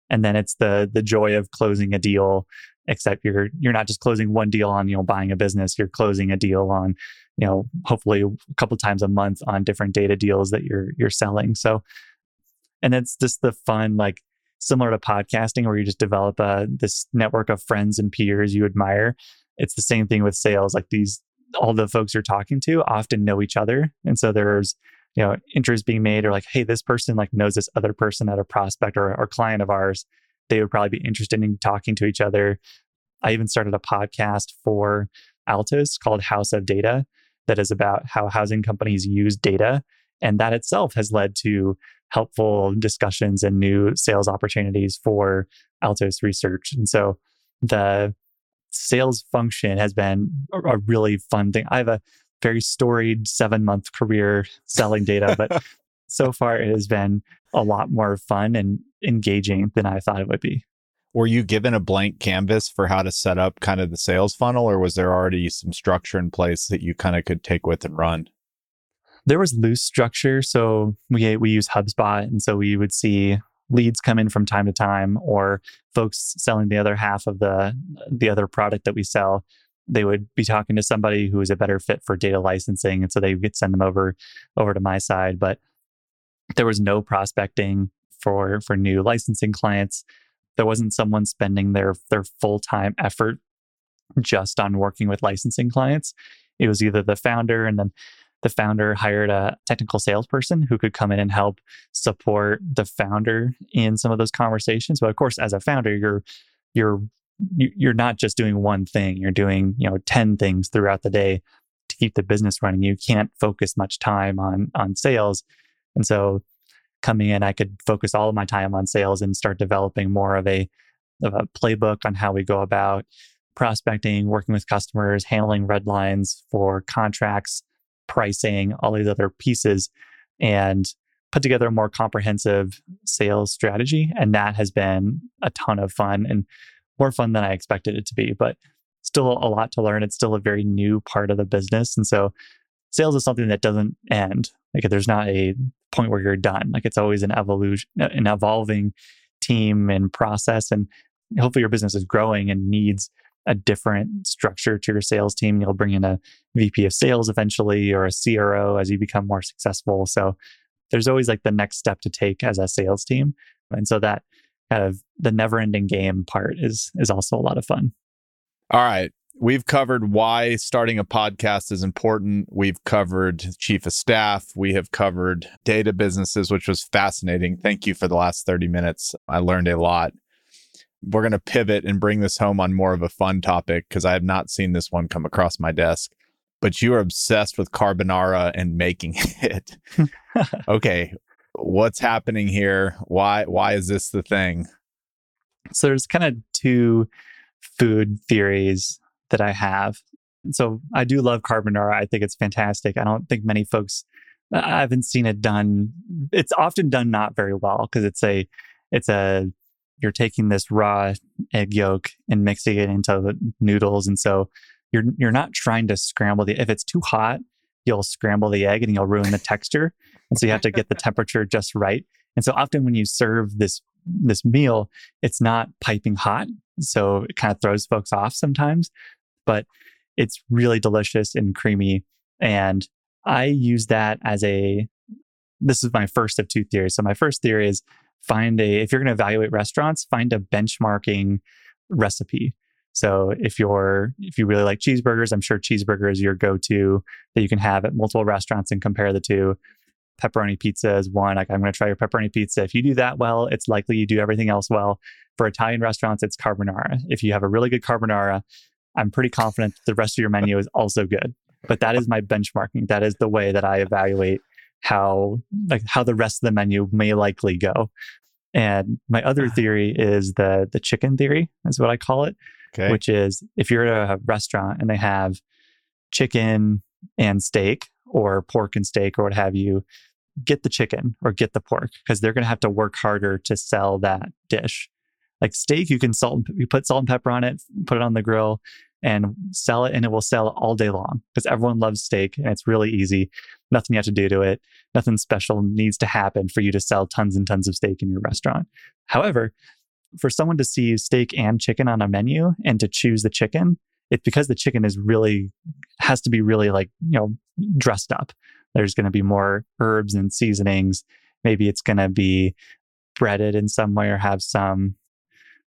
and then it's the the joy of closing a deal except you're you're not just closing one deal on you know buying a business. You're closing a deal on you know hopefully a couple times a month on different data deals that you're you're selling. So and it's just the fun like similar to podcasting where you just develop a this network of friends and peers you admire. It's the same thing with sales. Like these all the folks you're talking to often know each other. And so there's you know interest being made or like hey this person like knows this other person at a prospect or, or client of ours they would probably be interested in talking to each other. I even started a podcast for altos called house of data that is about how housing companies use data and that itself has led to helpful discussions and new sales opportunities for altos research. And so the sales function has been a really fun thing. I have a very storied seven month career selling data, but *laughs* so far it has been a lot more fun and engaging than I thought it would be. Were you given a blank canvas for how to set up kind of the sales funnel, or was there already some structure in place that you kind of could take with and run? There was loose structure. So we, we use HubSpot. And so we would see leads come in from time to time or folks selling the other half of the the other product that we sell they would be talking to somebody who is a better fit for data licensing and so they would send them over over to my side but there was no prospecting for for new licensing clients. There wasn't someone spending their their full-time effort just on working with licensing clients. It was either the founder and then the founder hired a technical salesperson who could come in and help support the founder in some of those conversations. But of course as a founder you're you're you're not just doing one thing. You're doing you know 10 things throughout the day to keep the business running. You can't focus much time on on sales and so coming in i could focus all of my time on sales and start developing more of a of a playbook on how we go about prospecting working with customers handling red lines for contracts pricing all these other pieces and put together a more comprehensive sales strategy and that has been a ton of fun and more fun than I expected it to be, but still a lot to learn. It's still a very new part of the business. And so sales is something that doesn't end. Like there's not a point where you're done. Like it's always an evolution, an evolving team and process. And hopefully your business is growing and needs a different structure to your sales team. You'll bring in a VP of sales eventually or a CRO as you become more successful. So there's always like the next step to take as a sales team. And so that kind of the never ending game part is is also a lot of fun. All right. We've covered why starting a podcast is important. We've covered chief of staff. We have covered data businesses, which was fascinating. Thank you for the last 30 minutes. I learned a lot. We're going to pivot and bring this home on more of a fun topic because I have not seen this one come across my desk. But you are obsessed with carbonara and making *laughs* it. *laughs* okay, what's happening here? Why why is this the thing? So there's kind of two food theories that I have. So I do love carbonara. I think it's fantastic. I don't think many folks I haven't seen it done. It's often done not very well because it's a it's a you're taking this raw egg yolk and mixing it into the noodles and so you're you're not trying to scramble the if it's too hot you'll scramble the egg and you'll ruin the texture and so you have to get the *laughs* temperature just right. And so often when you serve this this meal, it's not piping hot. So it kind of throws folks off sometimes, but it's really delicious and creamy. And I use that as a this is my first of two theories. So my first theory is find a if you're going to evaluate restaurants, find a benchmarking recipe. So if you're if you really like cheeseburgers, I'm sure cheeseburger is your go-to that you can have at multiple restaurants and compare the two pepperoni pizza is one. Like, I'm going to try your pepperoni pizza. If you do that well, it's likely you do everything else well. For Italian restaurants, it's carbonara. If you have a really good carbonara, I'm pretty confident the rest of your menu is also good. But that is my benchmarking. That is the way that I evaluate how like how the rest of the menu may likely go. And my other ah. theory is the the chicken theory, is what I call it. Okay. Which is if you're at a restaurant and they have chicken and steak, or pork and steak or what have you, get the chicken or get the pork because they're going to have to work harder to sell that dish. Like steak, you can salt, you put salt and pepper on it, put it on the grill, and sell it, and it will sell all day long because everyone loves steak and it's really easy. Nothing you have to do to it. Nothing special needs to happen for you to sell tons and tons of steak in your restaurant. However, for someone to see steak and chicken on a menu and to choose the chicken, it's because the chicken is really has to be really like you know dressed up there's going to be more herbs and seasonings maybe it's going to be breaded in some way or have some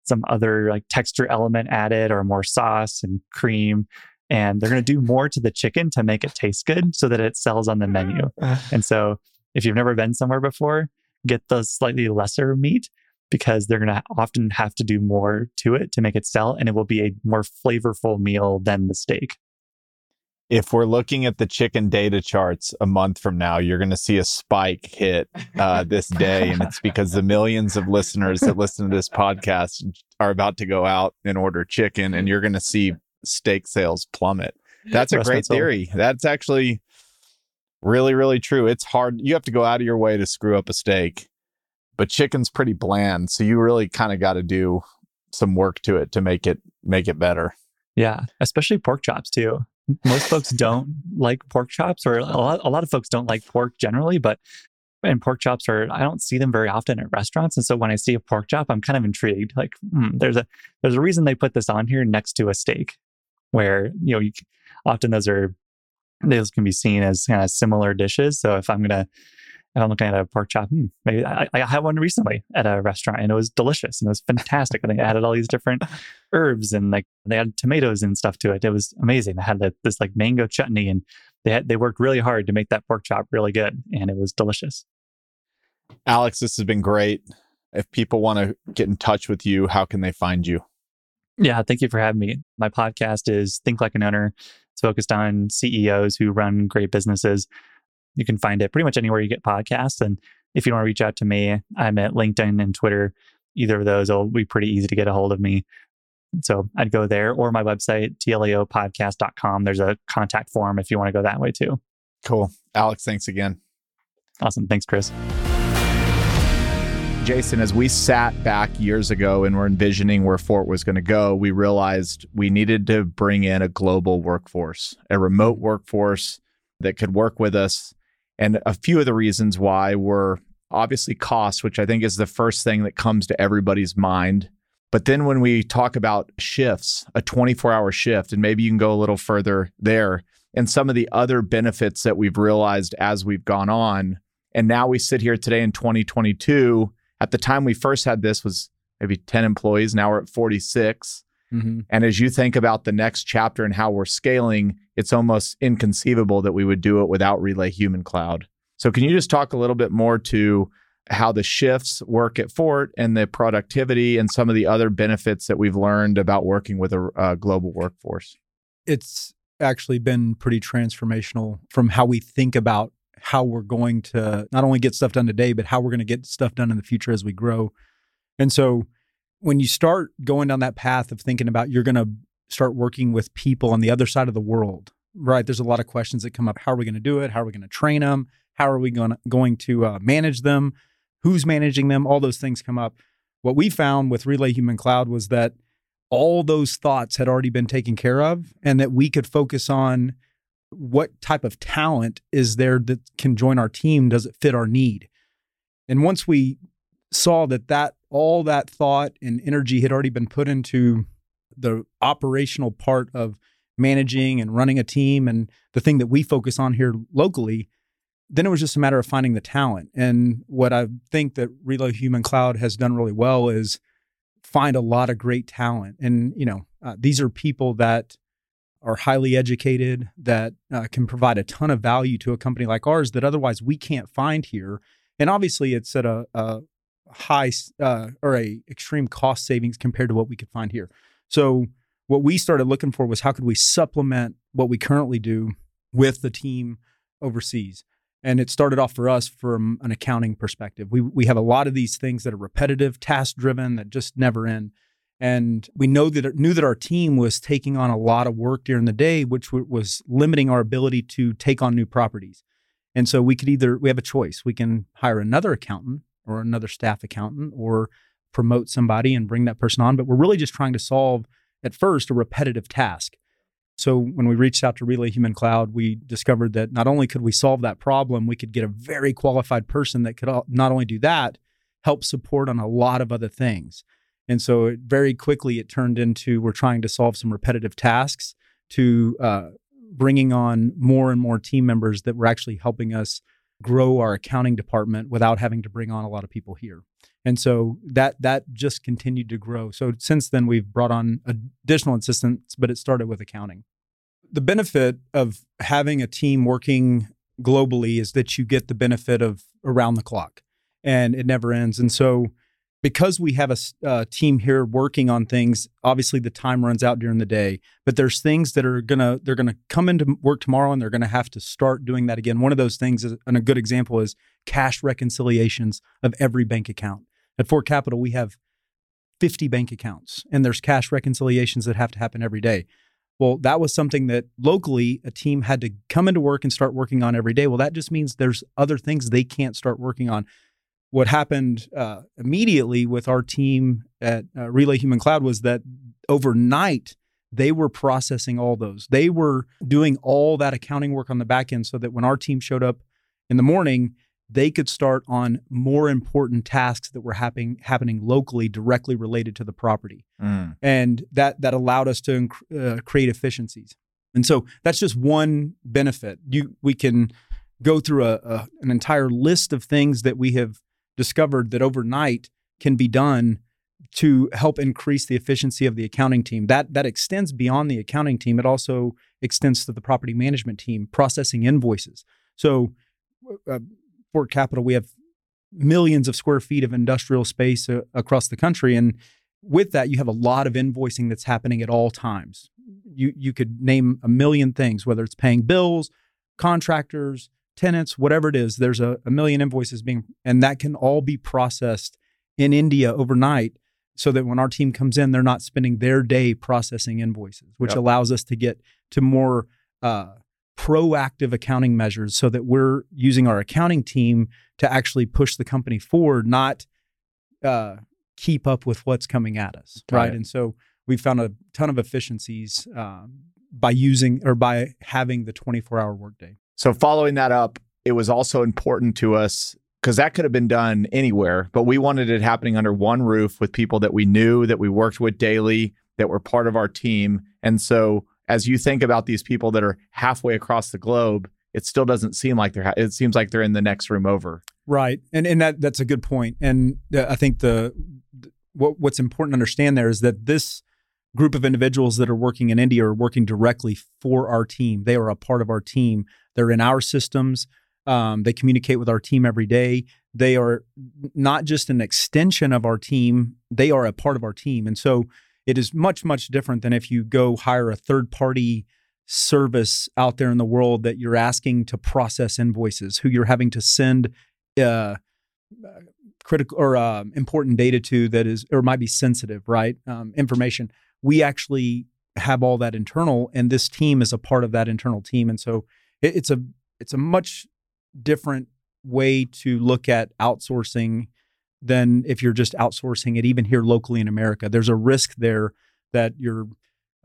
some other like texture element added or more sauce and cream and they're going to do more to the chicken to make it taste good so that it sells on the menu *laughs* ah. and so if you've never been somewhere before get the slightly lesser meat because they're going to often have to do more to it to make it sell and it will be a more flavorful meal than the steak. If we're looking at the chicken data charts a month from now, you're going to see a spike hit uh, this day. And it's because the millions of listeners that listen to this podcast are about to go out and order chicken, and you're going to see steak sales plummet. That's a great theory. That's actually really, really true. It's hard. You have to go out of your way to screw up a steak but chicken's pretty bland so you really kind of got to do some work to it to make it make it better yeah especially pork chops too most folks don't like pork chops, or a lot, a lot of folks don't like pork generally, but and pork chops are I don't see them very often at restaurants, and so when I see a pork chop, I'm kind of intrigued. Like, hmm, there's a there's a reason they put this on here next to a steak, where you know you, often those are those can be seen as kind of similar dishes. So if I'm gonna if I'm looking at a pork chop, hmm, maybe I, I had one recently at a restaurant and it was delicious and it was fantastic. and they added all these different *laughs* herbs and like they added tomatoes and stuff to it. It was amazing. They had the, this like mango chutney and they had, they worked really hard to make that pork chop really good and it was delicious. Alex, this has been great. If people want to get in touch with you, how can they find you? Yeah, thank you for having me. My podcast is Think Like an Owner. It's focused on CEOs who run great businesses. You can find it pretty much anywhere you get podcasts. And if you want to reach out to me, I'm at LinkedIn and Twitter. Either of those will be pretty easy to get a hold of me. So I'd go there or my website, tlaopodcast.com. There's a contact form if you want to go that way too. Cool. Alex, thanks again. Awesome. Thanks, Chris. Jason, as we sat back years ago and were envisioning where Fort was going to go, we realized we needed to bring in a global workforce, a remote workforce that could work with us. And a few of the reasons why were obviously cost, which I think is the first thing that comes to everybody's mind. But then when we talk about shifts, a 24 hour shift, and maybe you can go a little further there, and some of the other benefits that we've realized as we've gone on. And now we sit here today in 2022 at the time we first had this was maybe 10 employees. Now we're at 46. Mm-hmm. And as you think about the next chapter and how we're scaling, it's almost inconceivable that we would do it without Relay Human Cloud. So, can you just talk a little bit more to how the shifts work at Fort and the productivity and some of the other benefits that we've learned about working with a, a global workforce? It's actually been pretty transformational from how we think about how we're going to not only get stuff done today, but how we're going to get stuff done in the future as we grow. And so when you start going down that path of thinking about you're going to start working with people on the other side of the world, right? There's a lot of questions that come up. How are we going to do it? How are we going to train them? How are we going to, going to uh, manage them? Who's managing them? All those things come up. What we found with Relay Human Cloud was that all those thoughts had already been taken care of and that we could focus on what type of talent is there that can join our team? Does it fit our need? And once we saw that that all that thought and energy had already been put into the operational part of managing and running a team and the thing that we focus on here locally, then it was just a matter of finding the talent. And what I think that Relay Human Cloud has done really well is find a lot of great talent. And, you know, uh, these are people that are highly educated that uh, can provide a ton of value to a company like ours that otherwise we can't find here. And obviously, it's at a, a high uh, or a extreme cost savings compared to what we could find here. So what we started looking for was how could we supplement what we currently do with the team overseas. And it started off for us from an accounting perspective. We we have a lot of these things that are repetitive, task driven, that just never end. And we know that knew that our team was taking on a lot of work during the day, which w- was limiting our ability to take on new properties. And so we could either we have a choice. We can hire another accountant or another staff accountant or promote somebody and bring that person on. But we're really just trying to solve at first a repetitive task. So when we reached out to Relay Human Cloud, we discovered that not only could we solve that problem, we could get a very qualified person that could not only do that, help support on a lot of other things. And so it, very quickly it turned into we're trying to solve some repetitive tasks to uh, bringing on more and more team members that were actually helping us grow our accounting department without having to bring on a lot of people here. And so that that just continued to grow. So since then we've brought on additional assistants, but it started with accounting. The benefit of having a team working globally is that you get the benefit of around the clock and it never ends. And so because we have a uh, team here working on things obviously the time runs out during the day but there's things that are gonna they're gonna come into work tomorrow and they're gonna have to start doing that again. One of those things is, and a good example is cash reconciliations of every bank account. At fort capital we have 50 bank accounts and there's cash reconciliations that have to happen every day. Well that was something that locally a team had to come into work and start working on every day. Well that just means there's other things they can't start working on what happened uh, immediately with our team at uh, Relay Human Cloud was that overnight they were processing all those. They were doing all that accounting work on the back end so that when our team showed up in the morning, they could start on more important tasks that were happening happening locally directly related to the property. Mm. And that that allowed us to uh, create efficiencies. And so that's just one benefit. You we can go through a, a an entire list of things that we have discovered that overnight can be done to help increase the efficiency of the accounting team. That that extends beyond the accounting team. It also extends to the property management team processing invoices. So, uh, Fort Capital, we have millions of square feet of industrial space uh, across the country, and with that, you have a lot of invoicing that's happening at all times. You you could name a million things, whether it's paying bills, contractors, tenants, whatever it is. There's a, a million invoices being, and that can all be processed in India overnight so that when our team comes in, they're not spending their day processing invoices, which yep. allows us to get to more uh, proactive accounting measures so that we're using our accounting team to actually push the company forward, not uh, keep up with what's coming at us. Got right. It. And so we found a ton of efficiencies um, by using or by having the 24 hour workday. So, following that up, it was also important to us because that could have been done anywhere, but we wanted it happening under one roof with people that we knew, that we worked with daily, that were part of our team. And so, as you think about these people that are halfway across the globe, it still doesn't seem like they're. Ha- it seems like they're in the next room over. Right, and and that that's a good point. And uh, I think the what what's important to understand there is that this group of individuals that are working in India are working directly for our team. They are a part of our team. They're in our systems. Um, they communicate with our team every day. They are not just an extension of our team, they are a part of our team. And so it is much, much different than if you go hire a third party service out there in the world that you're asking to process invoices, who you're having to send uh, critical or uh, important data to that is or might be sensitive, right? Um, information. We actually have all that internal, and this team is a part of that internal team, and so it, it's a it's a much different way to look at outsourcing than if you're just outsourcing it, even here locally in America. There's a risk there that you're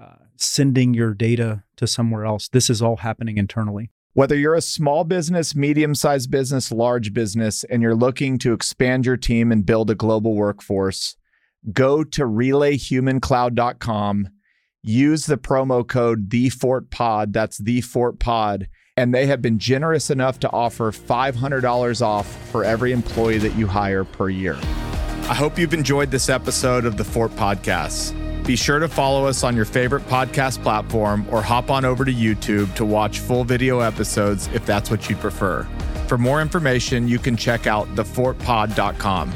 uh, sending your data to somewhere else. This is all happening internally. Whether you're a small business, medium sized business, large business, and you're looking to expand your team and build a global workforce, go to relayhumancloud.com, use the promo code TheFortPod, that's the Fort Pod, and they have been generous enough to offer $500 off for every employee that you hire per year. I hope you've enjoyed this episode of the Fort Podcasts. Be sure to follow us on your favorite podcast platform or hop on over to YouTube to watch full video episodes if that's what you prefer. For more information, you can check out thefortpod.com.